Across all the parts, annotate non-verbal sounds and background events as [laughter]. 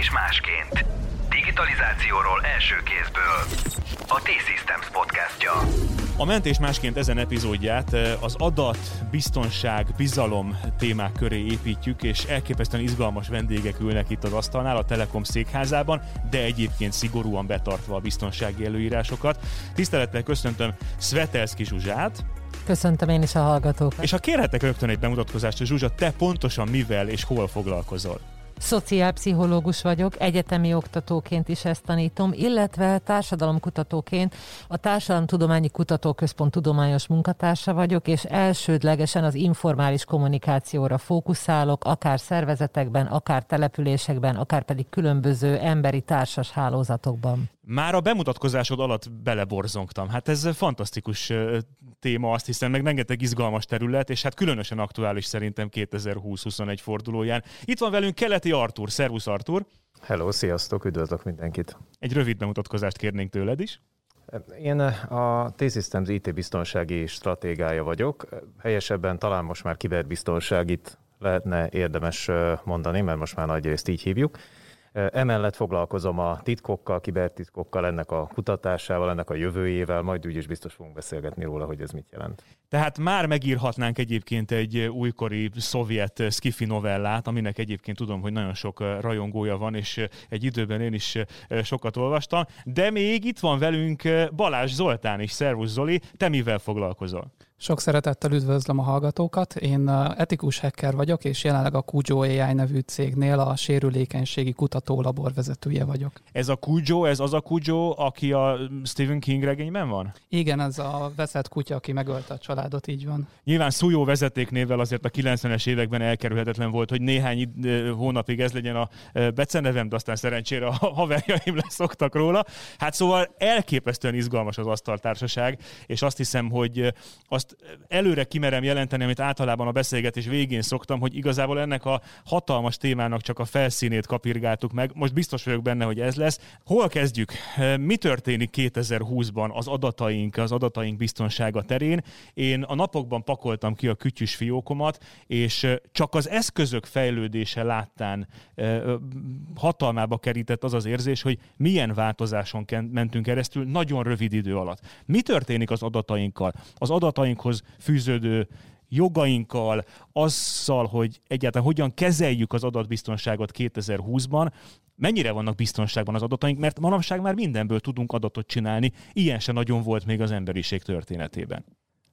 és másként. Digitalizációról első kézből. A T-Systems podcastja. A Mentés másként ezen epizódját eh, az adat, biztonság, bizalom témák köré építjük, és elképesztően izgalmas vendégek ülnek itt az asztalnál a Telekom székházában, de egyébként szigorúan betartva a biztonsági előírásokat. Tisztelettel köszöntöm Svetelszki Zsuzsát, Köszöntöm én is a hallgatókat. És ha kérhetek rögtön egy bemutatkozást, Zsuzsa, te pontosan mivel és hol foglalkozol? Szociálpszichológus vagyok, egyetemi oktatóként is ezt tanítom, illetve társadalomkutatóként a Társadalomtudományi Kutatóközpont tudományos munkatársa vagyok, és elsődlegesen az informális kommunikációra fókuszálok, akár szervezetekben, akár településekben, akár pedig különböző emberi társas hálózatokban. Már a bemutatkozásod alatt beleborzongtam. Hát ez fantasztikus téma, azt hiszem, meg rengeteg izgalmas terület, és hát különösen aktuális szerintem 2020-21 fordulóján. Itt van velünk Keleti Artur. Szervusz Artur! Hello, sziasztok, üdvözlök mindenkit! Egy rövid bemutatkozást kérnénk tőled is. Én a T-Systems IT biztonsági stratégája vagyok. Helyesebben talán most már kiberbiztonságit lehetne érdemes mondani, mert most már nagy részt így hívjuk. Emellett foglalkozom a titkokkal, kibertitkokkal, ennek a kutatásával, ennek a jövőjével, majd úgy is biztos fogunk beszélgetni róla, hogy ez mit jelent. Tehát már megírhatnánk egyébként egy újkori szovjet skifi novellát, aminek egyébként tudom, hogy nagyon sok rajongója van, és egy időben én is sokat olvastam, de még itt van velünk Balázs Zoltán is. Szervusz Zoli, te mivel foglalkozol? Sok szeretettel üdvözlöm a hallgatókat. Én etikus hacker vagyok, és jelenleg a Kujo AI nevű cégnél a sérülékenységi kutatólabor vezetője vagyok. Ez a Kujo, ez az a Kujo, aki a Stephen King regényben van? Igen, ez a veszett kutya, aki megölte a családot, így van. Nyilván Szújó vezetéknévvel azért a 90-es években elkerülhetetlen volt, hogy néhány hónapig ez legyen a becenevem, de aztán szerencsére a [laughs] haverjaim leszoktak róla. Hát szóval elképesztően izgalmas az asztaltársaság, és azt hiszem, hogy azt előre kimerem jelenteni, amit általában a beszélgetés végén szoktam, hogy igazából ennek a hatalmas témának csak a felszínét kapirgáltuk meg. Most biztos vagyok benne, hogy ez lesz. Hol kezdjük? Mi történik 2020-ban az adataink, az adataink biztonsága terén? Én a napokban pakoltam ki a kütyűs fiókomat, és csak az eszközök fejlődése láttán hatalmába kerített az az érzés, hogy milyen változáson mentünk keresztül nagyon rövid idő alatt. Mi történik az adatainkkal? Az adataink jogainkhoz fűződő jogainkkal, azzal, hogy egyáltalán hogyan kezeljük az adatbiztonságot 2020-ban, mennyire vannak biztonságban az adataink, mert manapság már mindenből tudunk adatot csinálni, ilyen se nagyon volt még az emberiség történetében.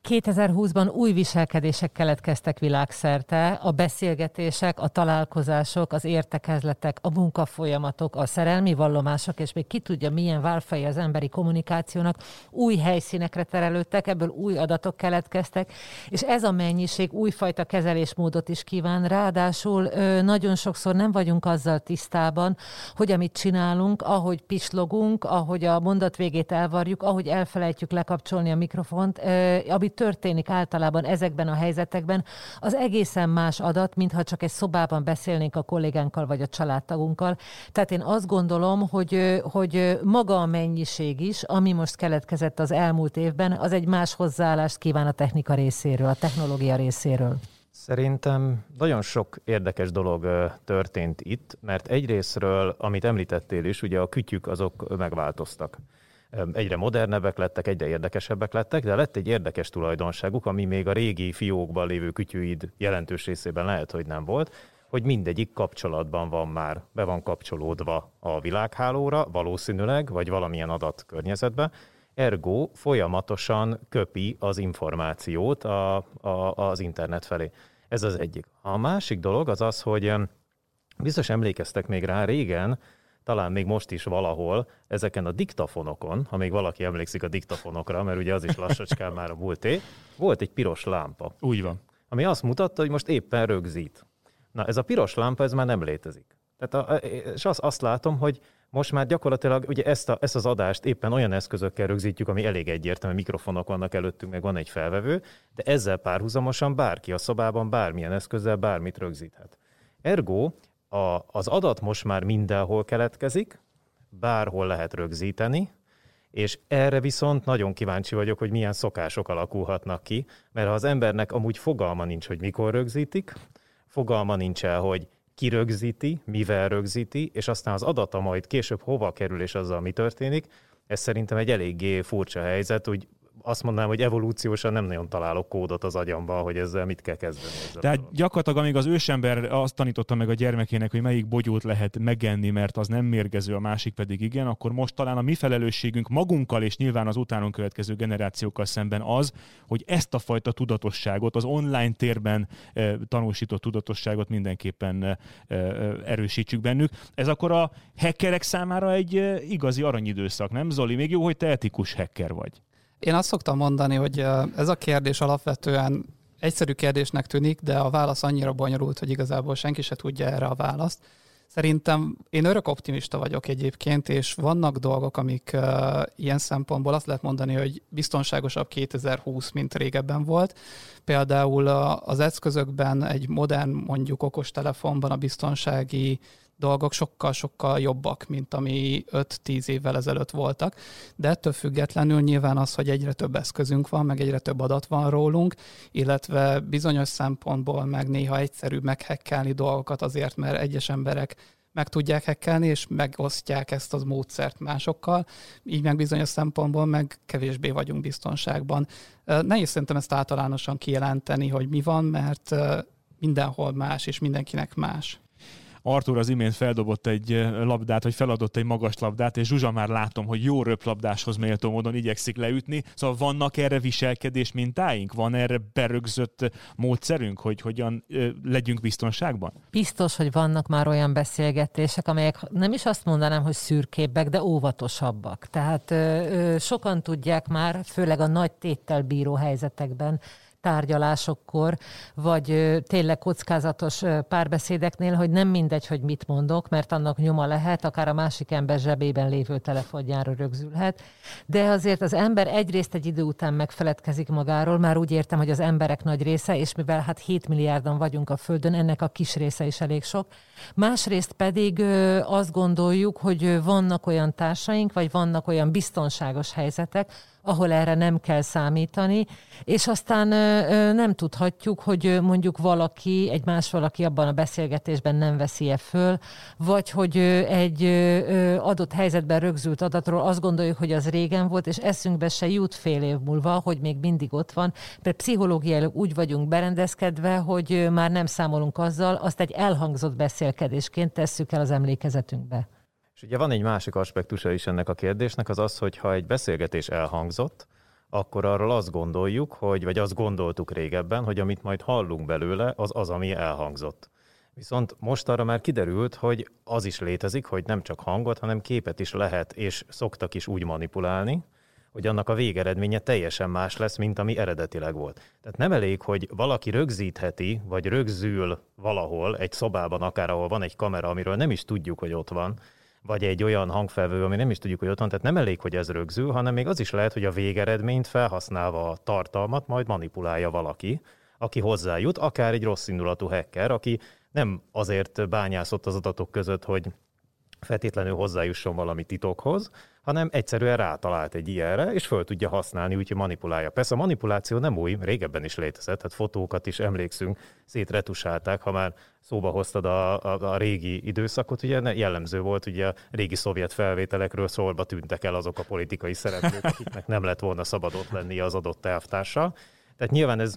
2020-ban új viselkedések keletkeztek világszerte, a beszélgetések, a találkozások, az értekezletek, a munkafolyamatok, a szerelmi vallomások, és még ki tudja, milyen válfai az emberi kommunikációnak, új helyszínekre terelődtek, ebből új adatok keletkeztek, és ez a mennyiség újfajta kezelésmódot is kíván. Ráadásul nagyon sokszor nem vagyunk azzal tisztában, hogy amit csinálunk, ahogy pislogunk, ahogy a mondat végét elvarjuk, ahogy elfelejtjük lekapcsolni a mikrofont, amit történik általában ezekben a helyzetekben, az egészen más adat, mintha csak egy szobában beszélnénk a kollégánkkal vagy a családtagunkkal. Tehát én azt gondolom, hogy, hogy maga a mennyiség is, ami most keletkezett az elmúlt évben, az egy más hozzáállást kíván a technika részéről, a technológia részéről. Szerintem nagyon sok érdekes dolog történt itt, mert egyrésztről, amit említettél is, ugye a kütyük azok megváltoztak egyre modernebbek lettek, egyre érdekesebbek lettek, de lett egy érdekes tulajdonságuk, ami még a régi fiókban lévő kütyűid jelentős részében lehet, hogy nem volt, hogy mindegyik kapcsolatban van már, be van kapcsolódva a világhálóra, valószínűleg, vagy valamilyen adatkörnyezetbe, ergo folyamatosan köpi az információt a, a, az internet felé. Ez az egyik. A másik dolog az az, hogy biztos emlékeztek még rá régen, talán még most is valahol ezeken a diktafonokon, ha még valaki emlékszik a diktafonokra, mert ugye az is lassacskán már a múlté, volt egy piros lámpa. Úgy van. Ami azt mutatta, hogy most éppen rögzít. Na, ez a piros lámpa, ez már nem létezik. Tehát a, és azt, azt látom, hogy most már gyakorlatilag ugye ezt, a, ezt az adást éppen olyan eszközökkel rögzítjük, ami elég egyértelmű, mikrofonok vannak előttünk, meg van egy felvevő, de ezzel párhuzamosan bárki a szobában bármilyen eszközzel bármit rögzíthet. Ergo a, az adat most már mindenhol keletkezik, bárhol lehet rögzíteni, és erre viszont nagyon kíváncsi vagyok, hogy milyen szokások alakulhatnak ki, mert ha az embernek amúgy fogalma nincs, hogy mikor rögzítik, fogalma nincs el, hogy kirögzíti, mivel rögzíti, és aztán az adata majd később hova kerül, és azzal mi történik, ez szerintem egy eléggé furcsa helyzet, úgy azt mondanám, hogy evolúciósan nem nagyon találok kódot az agyamban, hogy ezzel mit kell kezdeni. Ezzel Tehát gyakorlatilag, amíg az ősember azt tanította meg a gyermekének, hogy melyik bogyót lehet megenni, mert az nem mérgező, a másik pedig igen, akkor most talán a mi felelősségünk magunkkal és nyilván az utánunk következő generációkkal szemben az, hogy ezt a fajta tudatosságot, az online térben e, tanúsított tudatosságot mindenképpen e, e, erősítsük bennük. Ez akkor a hackerek számára egy igazi aranyidőszak, nem Zoli? Még jó, hogy te etikus hacker vagy. Én azt szoktam mondani, hogy ez a kérdés alapvetően egyszerű kérdésnek tűnik, de a válasz annyira bonyolult, hogy igazából senki se tudja erre a választ. Szerintem én örök optimista vagyok egyébként, és vannak dolgok, amik uh, ilyen szempontból azt lehet mondani, hogy biztonságosabb 2020, mint régebben volt. Például uh, az eszközökben egy modern, mondjuk okostelefonban a biztonsági dolgok sokkal-sokkal jobbak, mint ami 5-10 évvel ezelőtt voltak, de ettől függetlenül nyilván az, hogy egyre több eszközünk van, meg egyre több adat van rólunk, illetve bizonyos szempontból meg néha egyszerű meghekkelni dolgokat azért, mert egyes emberek meg tudják hekkelni, és megosztják ezt az módszert másokkal, így meg bizonyos szempontból meg kevésbé vagyunk biztonságban. Nehéz szerintem ezt általánosan kijelenteni, hogy mi van, mert mindenhol más, és mindenkinek más. Artur az imént feldobott egy labdát, vagy feladott egy magas labdát, és Zsuzsa már látom, hogy jó röplabdáshoz méltó módon igyekszik leütni. Szóval vannak erre viselkedés mintáink? Van erre berögzött módszerünk, hogy hogyan ö, legyünk biztonságban? Biztos, hogy vannak már olyan beszélgetések, amelyek nem is azt mondanám, hogy szürkébbek, de óvatosabbak. Tehát ö, ö, sokan tudják már, főleg a nagy téttel bíró helyzetekben, tárgyalásokkor, vagy tényleg kockázatos párbeszédeknél, hogy nem mindegy, hogy mit mondok, mert annak nyoma lehet, akár a másik ember zsebében lévő telefonjára rögzülhet. De azért az ember egyrészt egy idő után megfeledkezik magáról, már úgy értem, hogy az emberek nagy része, és mivel hát 7 milliárdan vagyunk a Földön, ennek a kis része is elég sok. Másrészt pedig azt gondoljuk, hogy vannak olyan társaink, vagy vannak olyan biztonságos helyzetek, ahol erre nem kell számítani, és aztán nem tudhatjuk, hogy mondjuk valaki, egy más valaki abban a beszélgetésben nem veszi-e föl, vagy hogy egy adott helyzetben rögzült adatról azt gondoljuk, hogy az régen volt, és eszünkbe se jut fél év múlva, hogy még mindig ott van, mert pszichológiailag úgy vagyunk berendezkedve, hogy már nem számolunk azzal, azt egy elhangzott beszélkedésként tesszük el az emlékezetünkbe. És ugye van egy másik aspektusa is ennek a kérdésnek, az az, hogy ha egy beszélgetés elhangzott, akkor arról azt gondoljuk, hogy, vagy azt gondoltuk régebben, hogy amit majd hallunk belőle, az az, ami elhangzott. Viszont most arra már kiderült, hogy az is létezik, hogy nem csak hangot, hanem képet is lehet, és szoktak is úgy manipulálni, hogy annak a végeredménye teljesen más lesz, mint ami eredetileg volt. Tehát nem elég, hogy valaki rögzítheti, vagy rögzül valahol, egy szobában akár, ahol van egy kamera, amiről nem is tudjuk, hogy ott van, vagy egy olyan hangfelvő, ami nem is tudjuk, hogy ott van, tehát nem elég, hogy ez rögzül, hanem még az is lehet, hogy a végeredményt felhasználva a tartalmat majd manipulálja valaki, aki hozzájut, akár egy rossz indulatú hacker, aki nem azért bányászott az adatok között, hogy feltétlenül hozzájusson valami titokhoz, hanem egyszerűen rátalált egy ilyenre, és föl tudja használni, úgyhogy manipulálja. Persze a manipuláció nem új, régebben is létezett, tehát fotókat is emlékszünk, szétretusálták, ha már szóba hoztad a, a, a régi időszakot, ugye jellemző volt, ugye a régi szovjet felvételekről szólba tűntek el azok a politikai szereplők, [laughs] akiknek nem lett volna szabad ott lennie az adott elvtársa. Tehát nyilván ez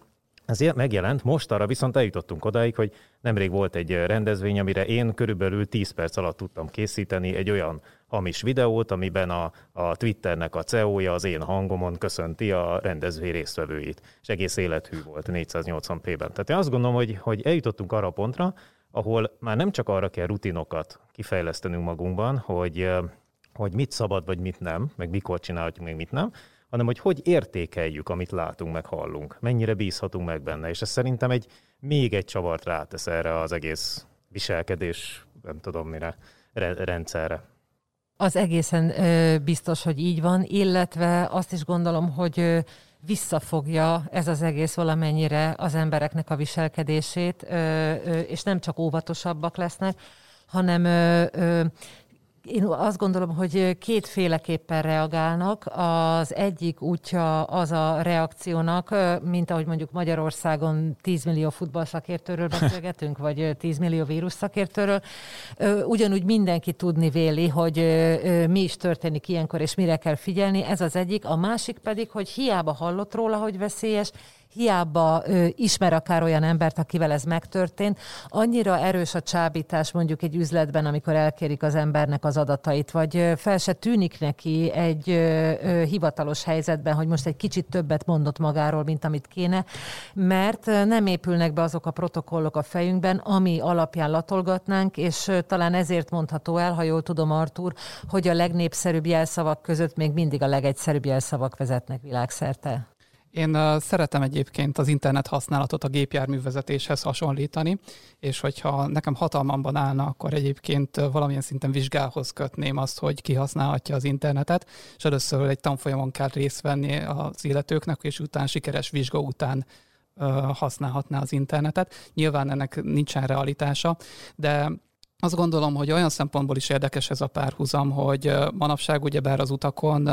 ez megjelent, most arra viszont eljutottunk odáig, hogy nemrég volt egy rendezvény, amire én körülbelül 10 perc alatt tudtam készíteni egy olyan hamis videót, amiben a, a Twitternek a CEO-ja az én hangomon köszönti a rendezvény résztvevőit, és egész élethű volt 480p-ben. Tehát én azt gondolom, hogy, hogy eljutottunk arra a pontra, ahol már nem csak arra kell rutinokat kifejlesztenünk magunkban, hogy, hogy mit szabad, vagy mit nem, meg mikor csinálhatjuk, meg mit nem, hanem hogy hogy értékeljük, amit látunk, meg hallunk, mennyire bízhatunk meg benne, és ez szerintem egy még egy csavart rátesz erre az egész viselkedés, nem tudom mire, rendszerre. Az egészen ö, biztos, hogy így van, illetve azt is gondolom, hogy ö, visszafogja ez az egész valamennyire az embereknek a viselkedését, ö, ö, és nem csak óvatosabbak lesznek, hanem ö, ö, Én azt gondolom, hogy kétféleképpen reagálnak. Az egyik útja az a reakciónak, mint ahogy mondjuk Magyarországon 10 millió futballszakértőről beszélgetünk, vagy 10 millió vírus szakértőről. Ugyanúgy mindenki tudni véli, hogy mi is történik ilyenkor, és mire kell figyelni. Ez az egyik. A másik pedig, hogy hiába hallott róla, hogy veszélyes, hiába ö, ismer akár olyan embert, akivel ez megtörtént, annyira erős a csábítás mondjuk egy üzletben, amikor elkérik az embernek az adatait, vagy fel se tűnik neki egy ö, ö, hivatalos helyzetben, hogy most egy kicsit többet mondott magáról, mint amit kéne, mert nem épülnek be azok a protokollok a fejünkben, ami alapján latolgatnánk, és talán ezért mondható el, ha jól tudom, Artur, hogy a legnépszerűbb jelszavak között még mindig a legegyszerűbb jelszavak vezetnek világszerte. Én szeretem egyébként az internet használatot a gépjárművezetéshez hasonlítani, és hogyha nekem hatalmamban állna, akkor egyébként valamilyen szinten vizsgához kötném azt, hogy ki használhatja az internetet, és először egy tanfolyamon kell részt venni az illetőknek, és utána sikeres vizsga után használhatná az internetet. Nyilván ennek nincsen realitása, de azt gondolom, hogy olyan szempontból is érdekes ez a párhuzam, hogy manapság ugyebár az utakon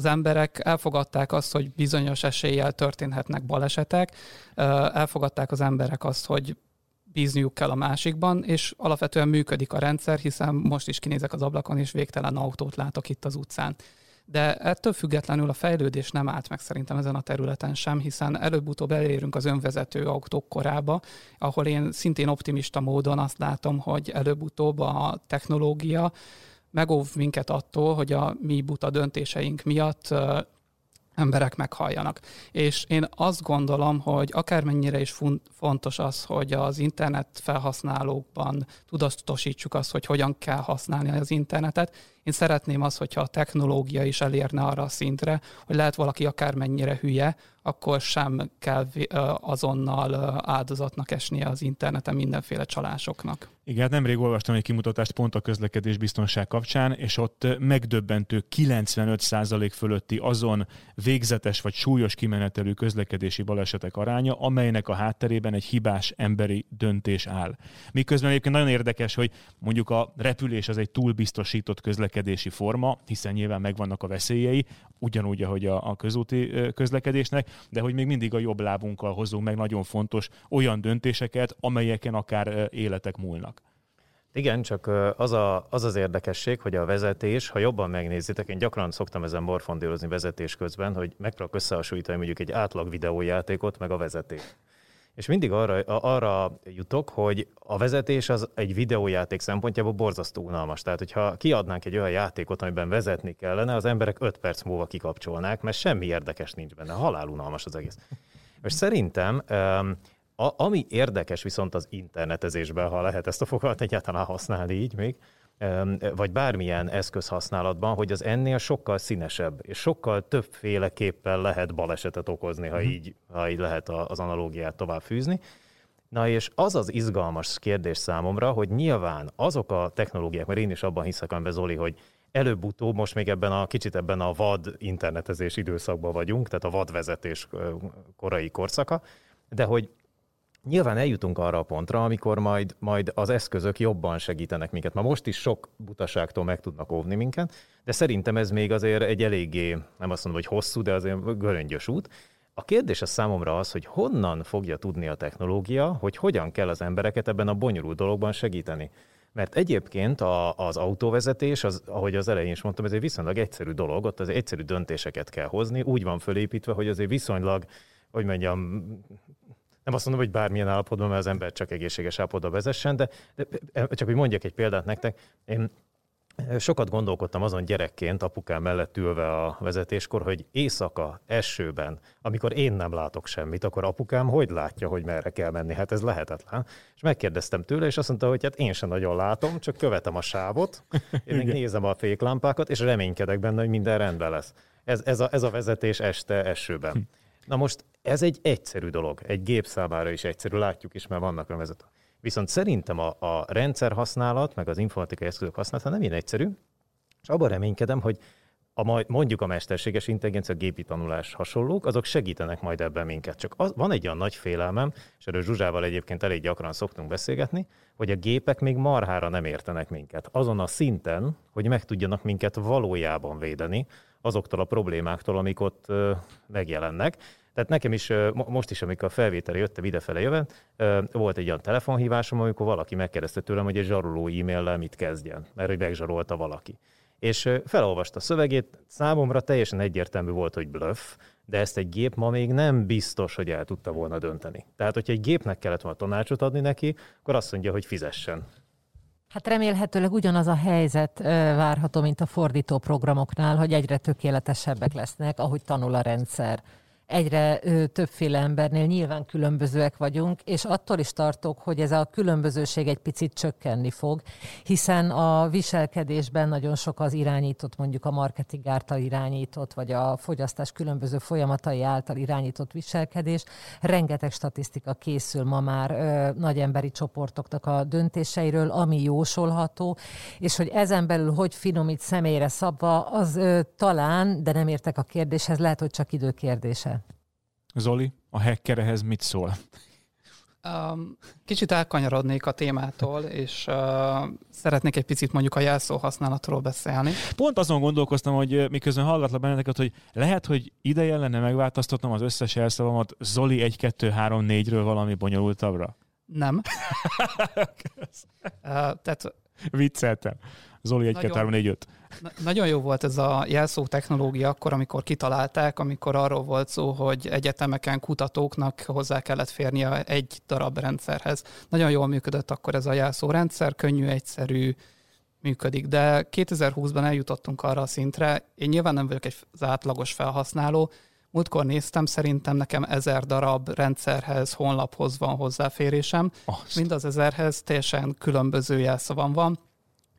az emberek elfogadták azt, hogy bizonyos eséllyel történhetnek balesetek, elfogadták az emberek azt, hogy bízniuk kell a másikban, és alapvetően működik a rendszer, hiszen most is kinézek az ablakon, és végtelen autót látok itt az utcán. De ettől függetlenül a fejlődés nem állt meg szerintem ezen a területen sem, hiszen előbb-utóbb elérünk az önvezető autók korába, ahol én szintén optimista módon azt látom, hogy előbb-utóbb a technológia megóv minket attól, hogy a mi buta döntéseink miatt emberek meghalljanak. És én azt gondolom, hogy akármennyire is fontos az, hogy az internet felhasználókban tudatosítsuk azt, hogy hogyan kell használni az internetet, én szeretném azt, hogyha a technológia is elérne arra a szintre, hogy lehet valaki akármennyire hülye, akkor sem kell azonnal áldozatnak esnie az interneten mindenféle csalásoknak. Igen, hát nemrég olvastam egy kimutatást pont a közlekedés biztonság kapcsán, és ott megdöbbentő 95% fölötti azon végzetes vagy súlyos kimenetelő közlekedési balesetek aránya, amelynek a hátterében egy hibás emberi döntés áll. Miközben egyébként nagyon érdekes, hogy mondjuk a repülés az egy túlbiztosított közlekedési forma, hiszen nyilván megvannak a veszélyei, ugyanúgy, ahogy a, a közúti közlekedésnek, de hogy még mindig a jobb lábunkkal hozunk meg nagyon fontos olyan döntéseket, amelyeken akár életek múlnak. Igen, csak az, a, az az érdekesség, hogy a vezetés, ha jobban megnézitek, én gyakran szoktam ezen morfondírozni vezetés közben, hogy megpróbálok összehasonlítani mondjuk egy átlag videójátékot, meg a vezetés. És mindig arra, arra jutok, hogy a vezetés az egy videójáték szempontjából borzasztó unalmas. Tehát, hogyha kiadnánk egy olyan játékot, amiben vezetni kellene, az emberek 5 perc múlva kikapcsolnák, mert semmi érdekes nincs benne. Halál unalmas az egész. És szerintem a, ami érdekes viszont az internetezésben, ha lehet ezt a fogalmat egyáltalán használni így még, vagy bármilyen eszköz használatban, hogy az ennél sokkal színesebb, és sokkal többféleképpen lehet balesetet okozni, ha mhm. így, ha így lehet az analógiát tovább fűzni. Na és az az izgalmas kérdés számomra, hogy nyilván azok a technológiák, mert én is abban hiszek, amiben Zoli, hogy előbb-utóbb most még ebben a kicsit ebben a vad internetezés időszakban vagyunk, tehát a vadvezetés korai korszaka, de hogy Nyilván eljutunk arra a pontra, amikor majd, majd az eszközök jobban segítenek minket. Ma most is sok butaságtól meg tudnak óvni minket, de szerintem ez még azért egy eléggé, nem azt mondom, hogy hosszú, de azért göröngyös út. A kérdés a számomra az, hogy honnan fogja tudni a technológia, hogy hogyan kell az embereket ebben a bonyolult dologban segíteni. Mert egyébként a, az autóvezetés, az, ahogy az elején is mondtam, ez egy viszonylag egyszerű dolog, ott az egyszerű döntéseket kell hozni, úgy van fölépítve, hogy azért viszonylag, hogy mondjam, nem azt mondom, hogy bármilyen állapotban, mert az ember csak egészséges állapotban vezessen, de, de csak hogy mondjak egy példát nektek, én sokat gondolkodtam azon gyerekként, apukám mellett ülve a vezetéskor, hogy éjszaka, esőben, amikor én nem látok semmit, akkor apukám hogy látja, hogy merre kell menni? Hát ez lehetetlen. És megkérdeztem tőle, és azt mondta, hogy hát én sem nagyon látom, csak követem a sávot, én nézem a féklámpákat, és reménykedek benne, hogy minden rendben lesz. Ez, ez, a, ez a vezetés este esőben. Na most ez egy egyszerű dolog, egy gép számára is egyszerű, látjuk is, mert vannak önvezetők. Viszont szerintem a, a rendszer használat, meg az informatikai eszközök használata nem ilyen egyszerű, és abban reménykedem, hogy a, mondjuk a mesterséges intelligencia, gépi tanulás hasonlók, azok segítenek majd ebben minket. Csak az, van egy olyan nagy félelmem, és erről Zsuzsával egyébként elég gyakran szoktunk beszélgetni, hogy a gépek még marhára nem értenek minket. Azon a szinten, hogy meg tudjanak minket valójában védeni azoktól a problémáktól, amik ott ö, megjelennek. Tehát nekem is most is, amikor a felvétel jöttem idefele jöve, volt egy olyan telefonhívásom, amikor valaki megkérdezte tőlem, hogy egy zsaroló e-maillel mit kezdjen, mert hogy megzsarolta valaki és felolvasta a szövegét, számomra teljesen egyértelmű volt, hogy bluff, de ezt egy gép ma még nem biztos, hogy el tudta volna dönteni. Tehát, hogyha egy gépnek kellett volna tanácsot adni neki, akkor azt mondja, hogy fizessen. Hát remélhetőleg ugyanaz a helyzet várható, mint a fordító programoknál, hogy egyre tökéletesebbek lesznek, ahogy tanul a rendszer egyre ö, többféle embernél nyilván különbözőek vagyunk, és attól is tartok, hogy ez a különbözőség egy picit csökkenni fog, hiszen a viselkedésben nagyon sok az irányított, mondjuk a marketing által irányított, vagy a fogyasztás különböző folyamatai által irányított viselkedés. Rengeteg statisztika készül ma már ö, nagy emberi csoportoknak a döntéseiről, ami jósolható, és hogy ezen belül hogy finomít személyre szabva, az ö, talán, de nem értek a kérdéshez, lehet, hogy csak időkérdése. Zoli, a hacker ehhez mit szól? Um, kicsit elkanyarodnék a témától, és uh, szeretnék egy picit mondjuk a jelszó használatról beszélni. Pont azon gondolkoztam, hogy miközben hallgatlak benneteket, hogy lehet, hogy ideje lenne megváltoztatnom az összes jelszavamat Zoli 1, 2, 3, 4-ről valami bonyolultabbra? Nem. [laughs] uh, tehát... Vicceltem. Zoli 1, 2, 3, 4, 5. Na, nagyon jó volt ez a jelszó technológia akkor, amikor kitalálták, amikor arról volt szó, hogy egyetemeken kutatóknak hozzá kellett férnie egy darab rendszerhez. Nagyon jól működött akkor ez a jelszó rendszer, könnyű, egyszerű, működik. De 2020-ban eljutottunk arra a szintre, én nyilván nem vagyok egy átlagos felhasználó, Múltkor néztem, szerintem nekem ezer darab rendszerhez, honlaphoz van hozzáférésem. Azt. Mind az ezerhez teljesen különböző jelszavam van.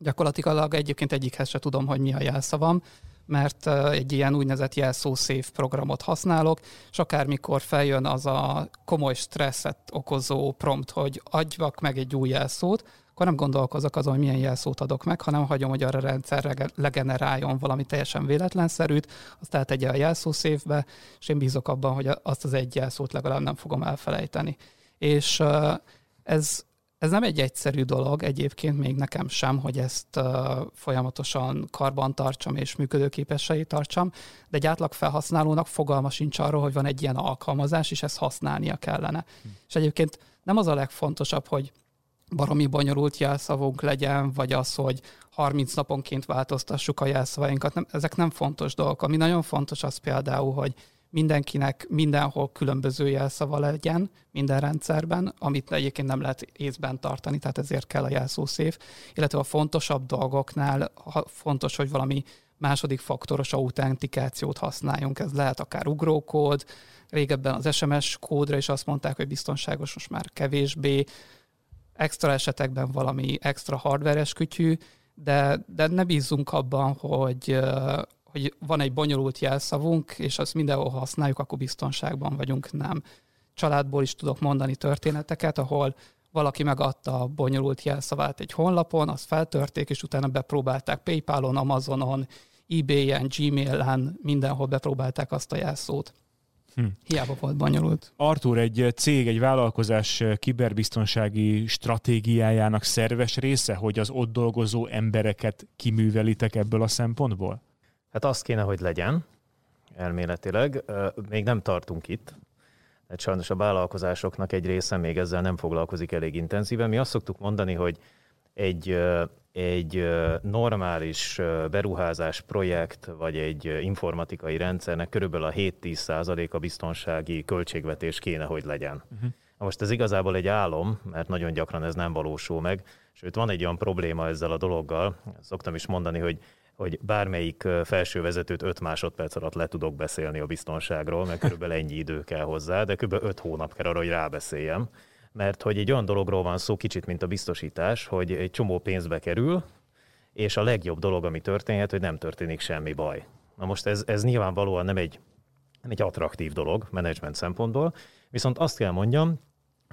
Gyakorlatilag egyébként egyikhez se tudom, hogy mi a jelszavam, mert egy ilyen úgynevezett jelszó szép programot használok, és akármikor feljön az a komoly stresszet okozó prompt, hogy adjak meg egy új jelszót, akkor nem gondolkozok azon, hogy milyen jelszót adok meg, hanem hagyom, hogy arra a rendszer legeneráljon valami teljesen véletlenszerűt, azt eltegye a jelszószévbe, és én bízok abban, hogy azt az egy jelszót legalább nem fogom elfelejteni. És ez ez nem egy egyszerű dolog egyébként még nekem sem, hogy ezt uh, folyamatosan karban tartsam és működőképessé tartsam, de egy átlag felhasználónak fogalma sincs arról, hogy van egy ilyen alkalmazás, és ezt használnia kellene. Hm. És egyébként nem az a legfontosabb, hogy baromi bonyolult jelszavunk legyen, vagy az, hogy 30 naponként változtassuk a jelszavainkat. Nem, ezek nem fontos dolgok. Ami nagyon fontos az például, hogy mindenkinek mindenhol különböző jelszava legyen minden rendszerben, amit egyébként nem lehet észben tartani, tehát ezért kell a jelszószév, illetve a fontosabb dolgoknál fontos, hogy valami második faktoros autentikációt használjunk. Ez lehet akár ugrókód, régebben az SMS kódra is azt mondták, hogy biztonságos, most már kevésbé, extra esetekben valami extra hardveres kütyű, de, de ne bízzunk abban, hogy, hogy van egy bonyolult jelszavunk, és azt mindenhol használjuk, akkor biztonságban vagyunk, nem. Családból is tudok mondani történeteket, ahol valaki megadta a bonyolult jelszavát egy honlapon, azt feltörték, és utána bepróbálták PayPal-on, Amazonon, eBay-en, Gmail-en, mindenhol bepróbálták azt a jelszót. Hm. Hiába volt bonyolult. Artur, egy cég, egy vállalkozás kiberbiztonsági stratégiájának szerves része, hogy az ott dolgozó embereket kiművelitek ebből a szempontból? Hát azt kéne, hogy legyen, elméletileg. Még nem tartunk itt. Hát sajnos a vállalkozásoknak egy része még ezzel nem foglalkozik elég intenzíven. Mi azt szoktuk mondani, hogy egy, egy normális beruházás projekt, vagy egy informatikai rendszernek körülbelül a 7-10 a biztonsági költségvetés kéne, hogy legyen. Uh-huh. Most ez igazából egy álom, mert nagyon gyakran ez nem valósul meg, sőt van egy olyan probléma ezzel a dologgal, szoktam is mondani, hogy hogy bármelyik felső vezetőt 5 másodperc alatt le tudok beszélni a biztonságról, mert körülbelül ennyi idő kell hozzá, de kb. 5 hónap kell arra, hogy rábeszéljem. Mert hogy egy olyan dologról van szó, kicsit mint a biztosítás, hogy egy csomó pénzbe kerül, és a legjobb dolog, ami történhet, hogy nem történik semmi baj. Na most ez, ez nyilvánvalóan nem egy, nem egy attraktív dolog menedzsment szempontból, viszont azt kell mondjam,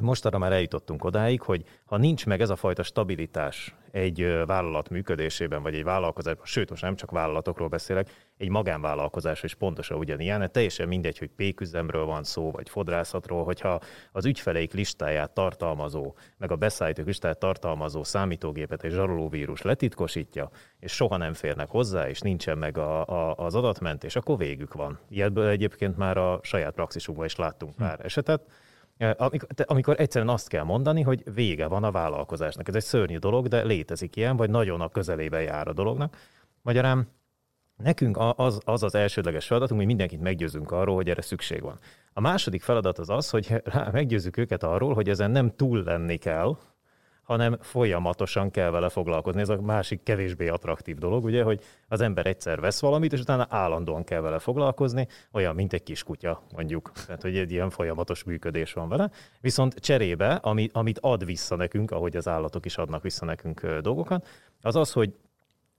mostanra már eljutottunk odáig, hogy ha nincs meg ez a fajta stabilitás egy vállalat működésében, vagy egy vállalkozásban, sőt, most nem csak vállalatokról beszélek, egy magánvállalkozás is pontosan ugyanilyen, hát teljesen mindegy, hogy péküzemről van szó, vagy fodrászatról, hogyha az ügyfeleik listáját tartalmazó, meg a beszállítók listáját tartalmazó számítógépet egy zsarolóvírus letitkosítja, és soha nem férnek hozzá, és nincsen meg a, a, az adatmentés, akkor végük van. Ilyenből egyébként már a saját praxisunkban is láttunk hm. pár esetet, amikor, amikor egyszerűen azt kell mondani, hogy vége van a vállalkozásnak. Ez egy szörnyű dolog, de létezik ilyen, vagy nagyon a közelébe jár a dolognak. Magyarán nekünk az az, az elsődleges feladatunk, hogy mindenkit meggyőzünk arról, hogy erre szükség van. A második feladat az az, hogy meggyőzzük őket arról, hogy ezen nem túl lenni kell, hanem folyamatosan kell vele foglalkozni. Ez a másik kevésbé attraktív dolog, ugye, hogy az ember egyszer vesz valamit, és utána állandóan kell vele foglalkozni, olyan, mint egy kiskutya, mondjuk. Tehát, hogy egy ilyen folyamatos működés van vele. Viszont cserébe, ami, amit ad vissza nekünk, ahogy az állatok is adnak vissza nekünk dolgokat, az az, hogy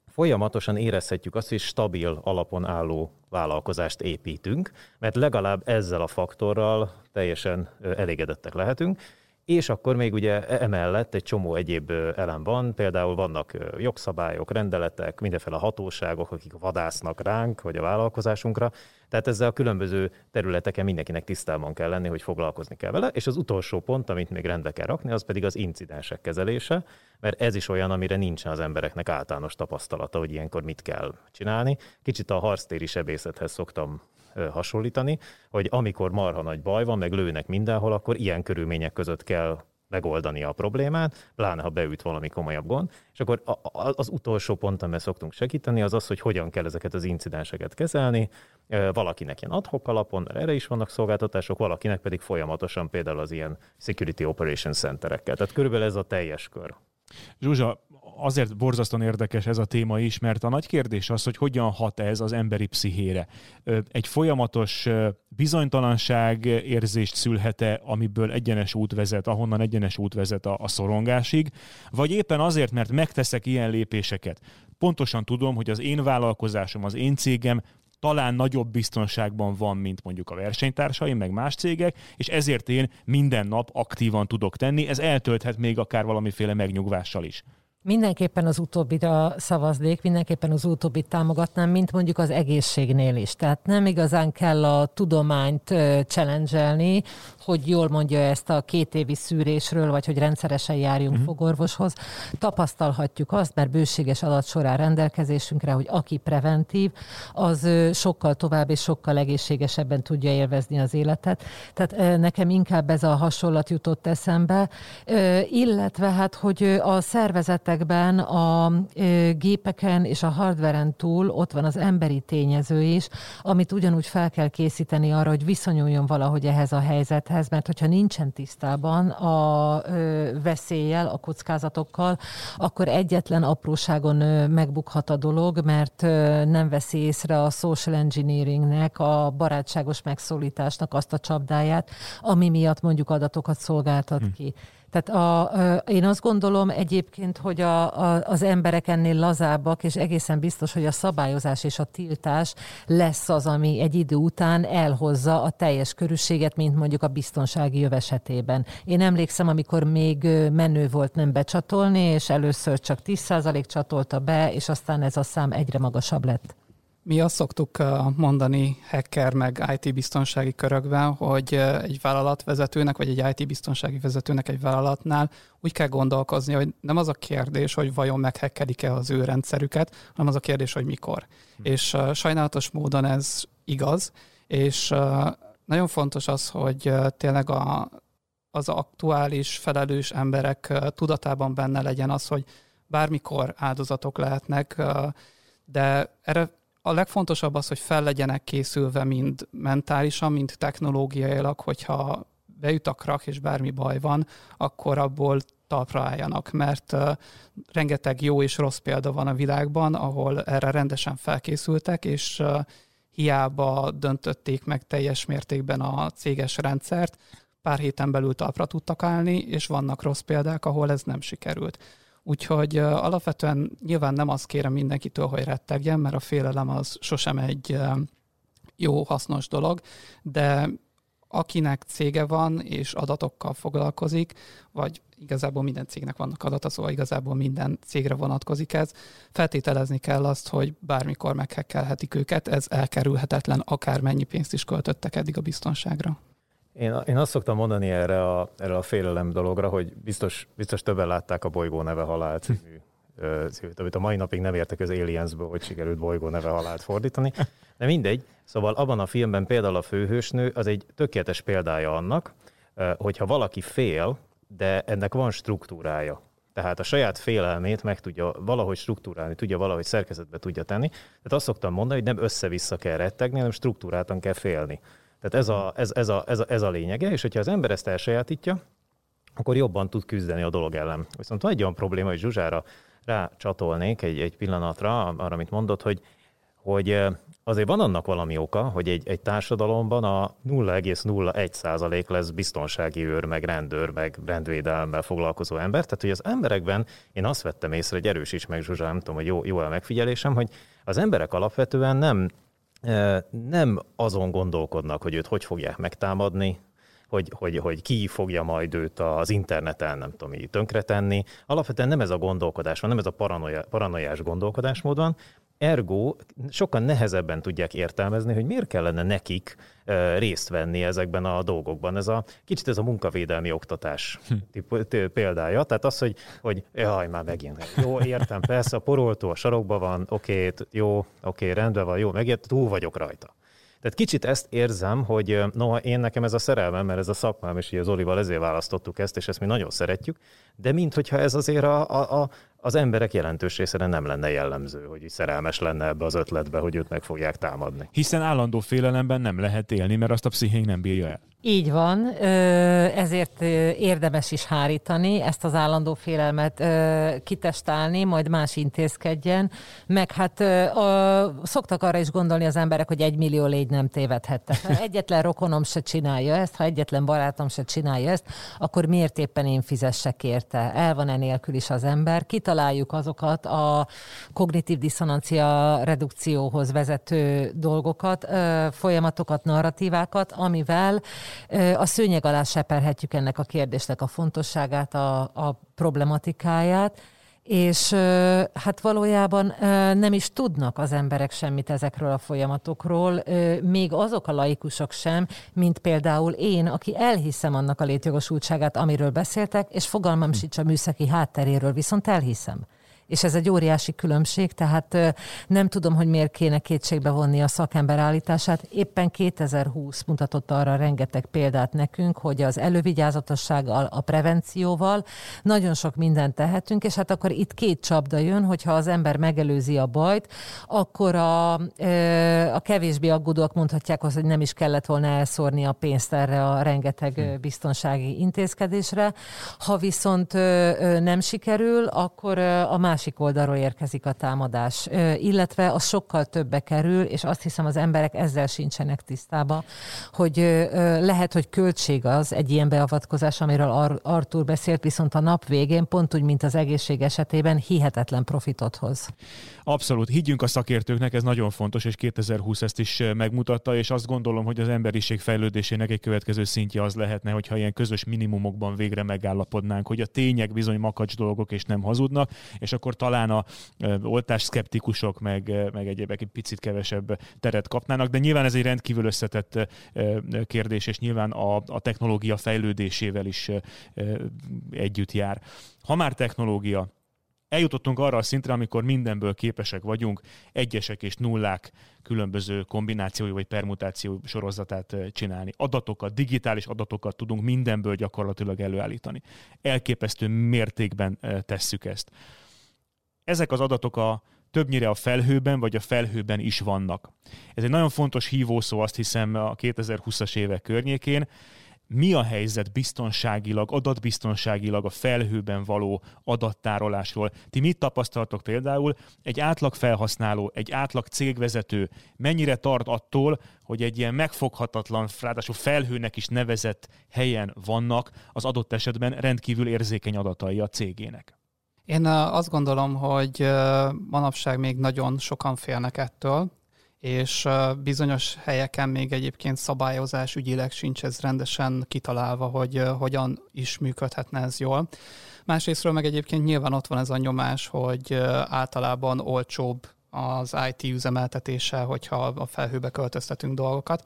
folyamatosan érezhetjük azt, hogy stabil alapon álló vállalkozást építünk, mert legalább ezzel a faktorral teljesen elégedettek lehetünk, és akkor még ugye e- emellett egy csomó egyéb elem van, például vannak jogszabályok, rendeletek, mindenféle hatóságok, akik vadásznak ránk, vagy a vállalkozásunkra. Tehát ezzel a különböző területeken mindenkinek tisztában kell lenni, hogy foglalkozni kell vele. És az utolsó pont, amit még rendbe kell rakni, az pedig az incidensek kezelése, mert ez is olyan, amire nincsen az embereknek általános tapasztalata, hogy ilyenkor mit kell csinálni. Kicsit a harctéri sebészethez szoktam hasonlítani, hogy amikor marha nagy baj van, meg lőnek mindenhol, akkor ilyen körülmények között kell megoldani a problémát, pláne ha beüt valami komolyabb gond. És akkor az utolsó pont, amivel szoktunk segíteni, az az, hogy hogyan kell ezeket az incidenseket kezelni. Valakinek ilyen adhok alapon, mert erre is vannak szolgáltatások, valakinek pedig folyamatosan például az ilyen Security Operation Centerekkel. Tehát körülbelül ez a teljes kör. Zsuzsa, azért borzasztóan érdekes ez a téma is, mert a nagy kérdés az, hogy hogyan hat ez az emberi pszichére. Egy folyamatos bizonytalanság érzést szülhet-e, amiből egyenes út vezet, ahonnan egyenes út vezet a, a szorongásig, vagy éppen azért, mert megteszek ilyen lépéseket. Pontosan tudom, hogy az én vállalkozásom, az én cégem talán nagyobb biztonságban van, mint mondjuk a versenytársaim, meg más cégek, és ezért én minden nap aktívan tudok tenni. Ez eltölthet még akár valamiféle megnyugvással is. Mindenképpen az utóbbira szavaznék, mindenképpen az utóbbit támogatnám, mint mondjuk az egészségnél is. Tehát nem igazán kell a tudományt challenge hogy jól mondja ezt a két évi szűrésről, vagy hogy rendszeresen járjunk uh-huh. fogorvoshoz. Tapasztalhatjuk azt, mert bőséges adat során rendelkezésünkre, hogy aki preventív, az sokkal tovább és sokkal egészségesebben tudja élvezni az életet. Tehát nekem inkább ez a hasonlat jutott eszembe, illetve hát, hogy a szervezetekben, a gépeken és a hardveren túl ott van az emberi tényező is, amit ugyanúgy fel kell készíteni arra, hogy viszonyuljon valahogy ehhez a helyzethez, mert hogyha nincsen tisztában a veszéllyel, a kockázatokkal, akkor egyetlen apróságon megbukhat a dolog, mert nem veszi észre a social engineeringnek, a barátságos megszólításnak azt a csapdáját, ami miatt mondjuk adatokat szolgáltat hm. ki. Tehát a, én azt gondolom egyébként, hogy a, a, az emberek ennél lazábbak, és egészen biztos, hogy a szabályozás és a tiltás lesz az, ami egy idő után elhozza a teljes körűséget, mint mondjuk a biztonsági jöv esetében. Én emlékszem, amikor még menő volt nem becsatolni, és először csak 10% csatolta be, és aztán ez a szám egyre magasabb lett. Mi azt szoktuk mondani hacker meg IT biztonsági körökben, hogy egy vállalatvezetőnek, vagy egy IT biztonsági vezetőnek egy vállalatnál úgy kell gondolkozni, hogy nem az a kérdés, hogy vajon meghekkelik-e az ő rendszerüket, hanem az a kérdés, hogy mikor. Hm. És uh, sajnálatos módon ez igaz, és uh, nagyon fontos az, hogy uh, tényleg a, az aktuális felelős emberek uh, tudatában benne legyen az, hogy bármikor áldozatok lehetnek, uh, de erre a legfontosabb az, hogy fel legyenek készülve mind mentálisan, mind technológiailag, hogyha beüt a krak és bármi baj van, akkor abból talpra álljanak, mert rengeteg jó és rossz példa van a világban, ahol erre rendesen felkészültek, és hiába döntötték meg teljes mértékben a céges rendszert, pár héten belül talpra tudtak állni, és vannak rossz példák, ahol ez nem sikerült. Úgyhogy alapvetően nyilván nem azt kérem mindenkitől, hogy rettegjen, mert a félelem az sosem egy jó, hasznos dolog, de akinek cége van és adatokkal foglalkozik, vagy igazából minden cégnek vannak adata, szóval igazából minden cégre vonatkozik ez, feltételezni kell azt, hogy bármikor meghekkelhetik őket, ez elkerülhetetlen, akármennyi pénzt is költöttek eddig a biztonságra. Én, én azt szoktam mondani erre a, erre a félelem dologra, hogy biztos, biztos többen látták a Bolygó neve halál című címűt, amit a mai napig nem értek az Aliensből, hogy sikerült bolygó neve halált fordítani. De mindegy. Szóval abban a filmben például a főhősnő az egy tökéletes példája annak, hogyha valaki fél, de ennek van struktúrája. Tehát a saját félelmét meg tudja valahogy struktúrálni, tudja valahogy szerkezetbe tudja tenni. Tehát azt szoktam mondani, hogy nem össze-vissza kell rettegni, hanem struktúráltan kell félni. Tehát ez a, ez, ez, a, ez, a, ez a lényege, és hogyha az ember ezt elsajátítja, akkor jobban tud küzdeni a dolog ellen. Viszont van egy olyan probléma, hogy Zsuzsára rácsatolnék egy, egy pillanatra arra, amit mondott, hogy, hogy azért van annak valami oka, hogy egy, egy társadalomban a 0,01 százalék lesz biztonsági őr, meg rendőr, meg rendvédelemmel foglalkozó ember. Tehát, hogy az emberekben én azt vettem észre, hogy erősíts meg Zsuzsa, nem tudom, hogy jó, jó a megfigyelésem, hogy az emberek alapvetően nem, nem azon gondolkodnak, hogy őt hogy fogják megtámadni, hogy, hogy, hogy ki fogja majd őt az interneten, nem tudom, így tönkretenni. Alapvetően nem ez a gondolkodás van, nem ez a paranoia, paranoiás gondolkodásmód van, Ergo sokkal nehezebben tudják értelmezni, hogy miért kellene nekik részt venni ezekben a dolgokban. Ez a kicsit ez a munkavédelmi oktatás hm. példája. Tehát az, hogy, hogy jaj, már megint. Jó, értem, persze, a poroltó a sarokban van, oké, jó, oké, rendben van, jó, megért, túl vagyok rajta. Tehát kicsit ezt érzem, hogy noha én nekem ez a szerelmem, mert ez a szakmám, és így az Olival ezért választottuk ezt, és ezt mi nagyon szeretjük, de minthogyha ez azért a, a, a, az emberek jelentős részére nem lenne jellemző, hogy szerelmes lenne ebbe az ötletbe, hogy őt meg fogják támadni. Hiszen állandó félelemben nem lehet élni, mert azt a pszichénk nem bírja el. Így van, ezért érdemes is hárítani, ezt az állandó félelmet kitestálni, majd más intézkedjen, meg hát a, szoktak arra is gondolni az emberek, hogy egy millió légy nem tévedhet. Ha egyetlen rokonom se csinálja ezt, ha egyetlen barátom se csinálja ezt, akkor miért éppen én fizessek érte? El van enélkül is az ember. Kitaláljuk azokat a kognitív diszonancia redukcióhoz vezető dolgokat, folyamatokat, narratívákat, amivel a szőnyeg alá seperhetjük ennek a kérdésnek a fontosságát, a, a problematikáját, és hát valójában nem is tudnak az emberek semmit ezekről a folyamatokról, még azok a laikusok sem, mint például én, aki elhiszem annak a létjogosultságát, amiről beszéltek, és fogalmam sincs a műszaki hátteréről, viszont elhiszem és ez egy óriási különbség, tehát nem tudom, hogy miért kéne kétségbe vonni a szakember állítását. Éppen 2020 mutatott arra rengeteg példát nekünk, hogy az elővigyázatossággal, a prevencióval nagyon sok mindent tehetünk, és hát akkor itt két csapda jön, hogyha az ember megelőzi a bajt, akkor a, a kevésbé aggódóak mondhatják azt, hogy nem is kellett volna elszórni a pénzt erre a rengeteg hm. biztonsági intézkedésre. Ha viszont nem sikerül, akkor a más másik oldalról érkezik a támadás, illetve az sokkal többe kerül, és azt hiszem az emberek ezzel sincsenek tisztába, hogy lehet, hogy költség az egy ilyen beavatkozás, amiről Ar- Artur beszélt, viszont a nap végén, pont úgy, mint az egészség esetében, hihetetlen profitot hoz. Abszolút, higgyünk a szakértőknek, ez nagyon fontos, és 2020 ezt is megmutatta, és azt gondolom, hogy az emberiség fejlődésének egy következő szintje az lehetne, hogyha ilyen közös minimumokban végre megállapodnánk, hogy a tények bizony makacs dolgok és nem hazudnak, és akkor talán a oltás szkeptikusok meg, meg egyébek egy picit kevesebb teret kapnának, de nyilván ez egy rendkívül összetett kérdés, és nyilván a, a technológia fejlődésével is együtt jár. Ha már technológia, eljutottunk arra a szintre, amikor mindenből képesek vagyunk egyesek és nullák különböző kombinációi vagy permutáció sorozatát csinálni. Adatokat, digitális adatokat tudunk mindenből gyakorlatilag előállítani. Elképesztő mértékben tesszük ezt ezek az adatok a többnyire a felhőben vagy a felhőben is vannak. Ez egy nagyon fontos hívószó azt hiszem a 2020-as évek környékén. Mi a helyzet biztonságilag, adatbiztonságilag a felhőben való adattárolásról? Ti mit tapasztaltok például? Egy átlag felhasználó, egy átlag cégvezető mennyire tart attól, hogy egy ilyen megfoghatatlan, ráadásul felhőnek is nevezett helyen vannak az adott esetben rendkívül érzékeny adatai a cégének? Én azt gondolom, hogy manapság még nagyon sokan félnek ettől, és bizonyos helyeken még egyébként szabályozás ügyileg sincs ez rendesen kitalálva, hogy hogyan is működhetne ez jól. Másrésztről meg egyébként nyilván ott van ez a nyomás, hogy általában olcsóbb az IT üzemeltetése, hogyha a felhőbe költöztetünk dolgokat.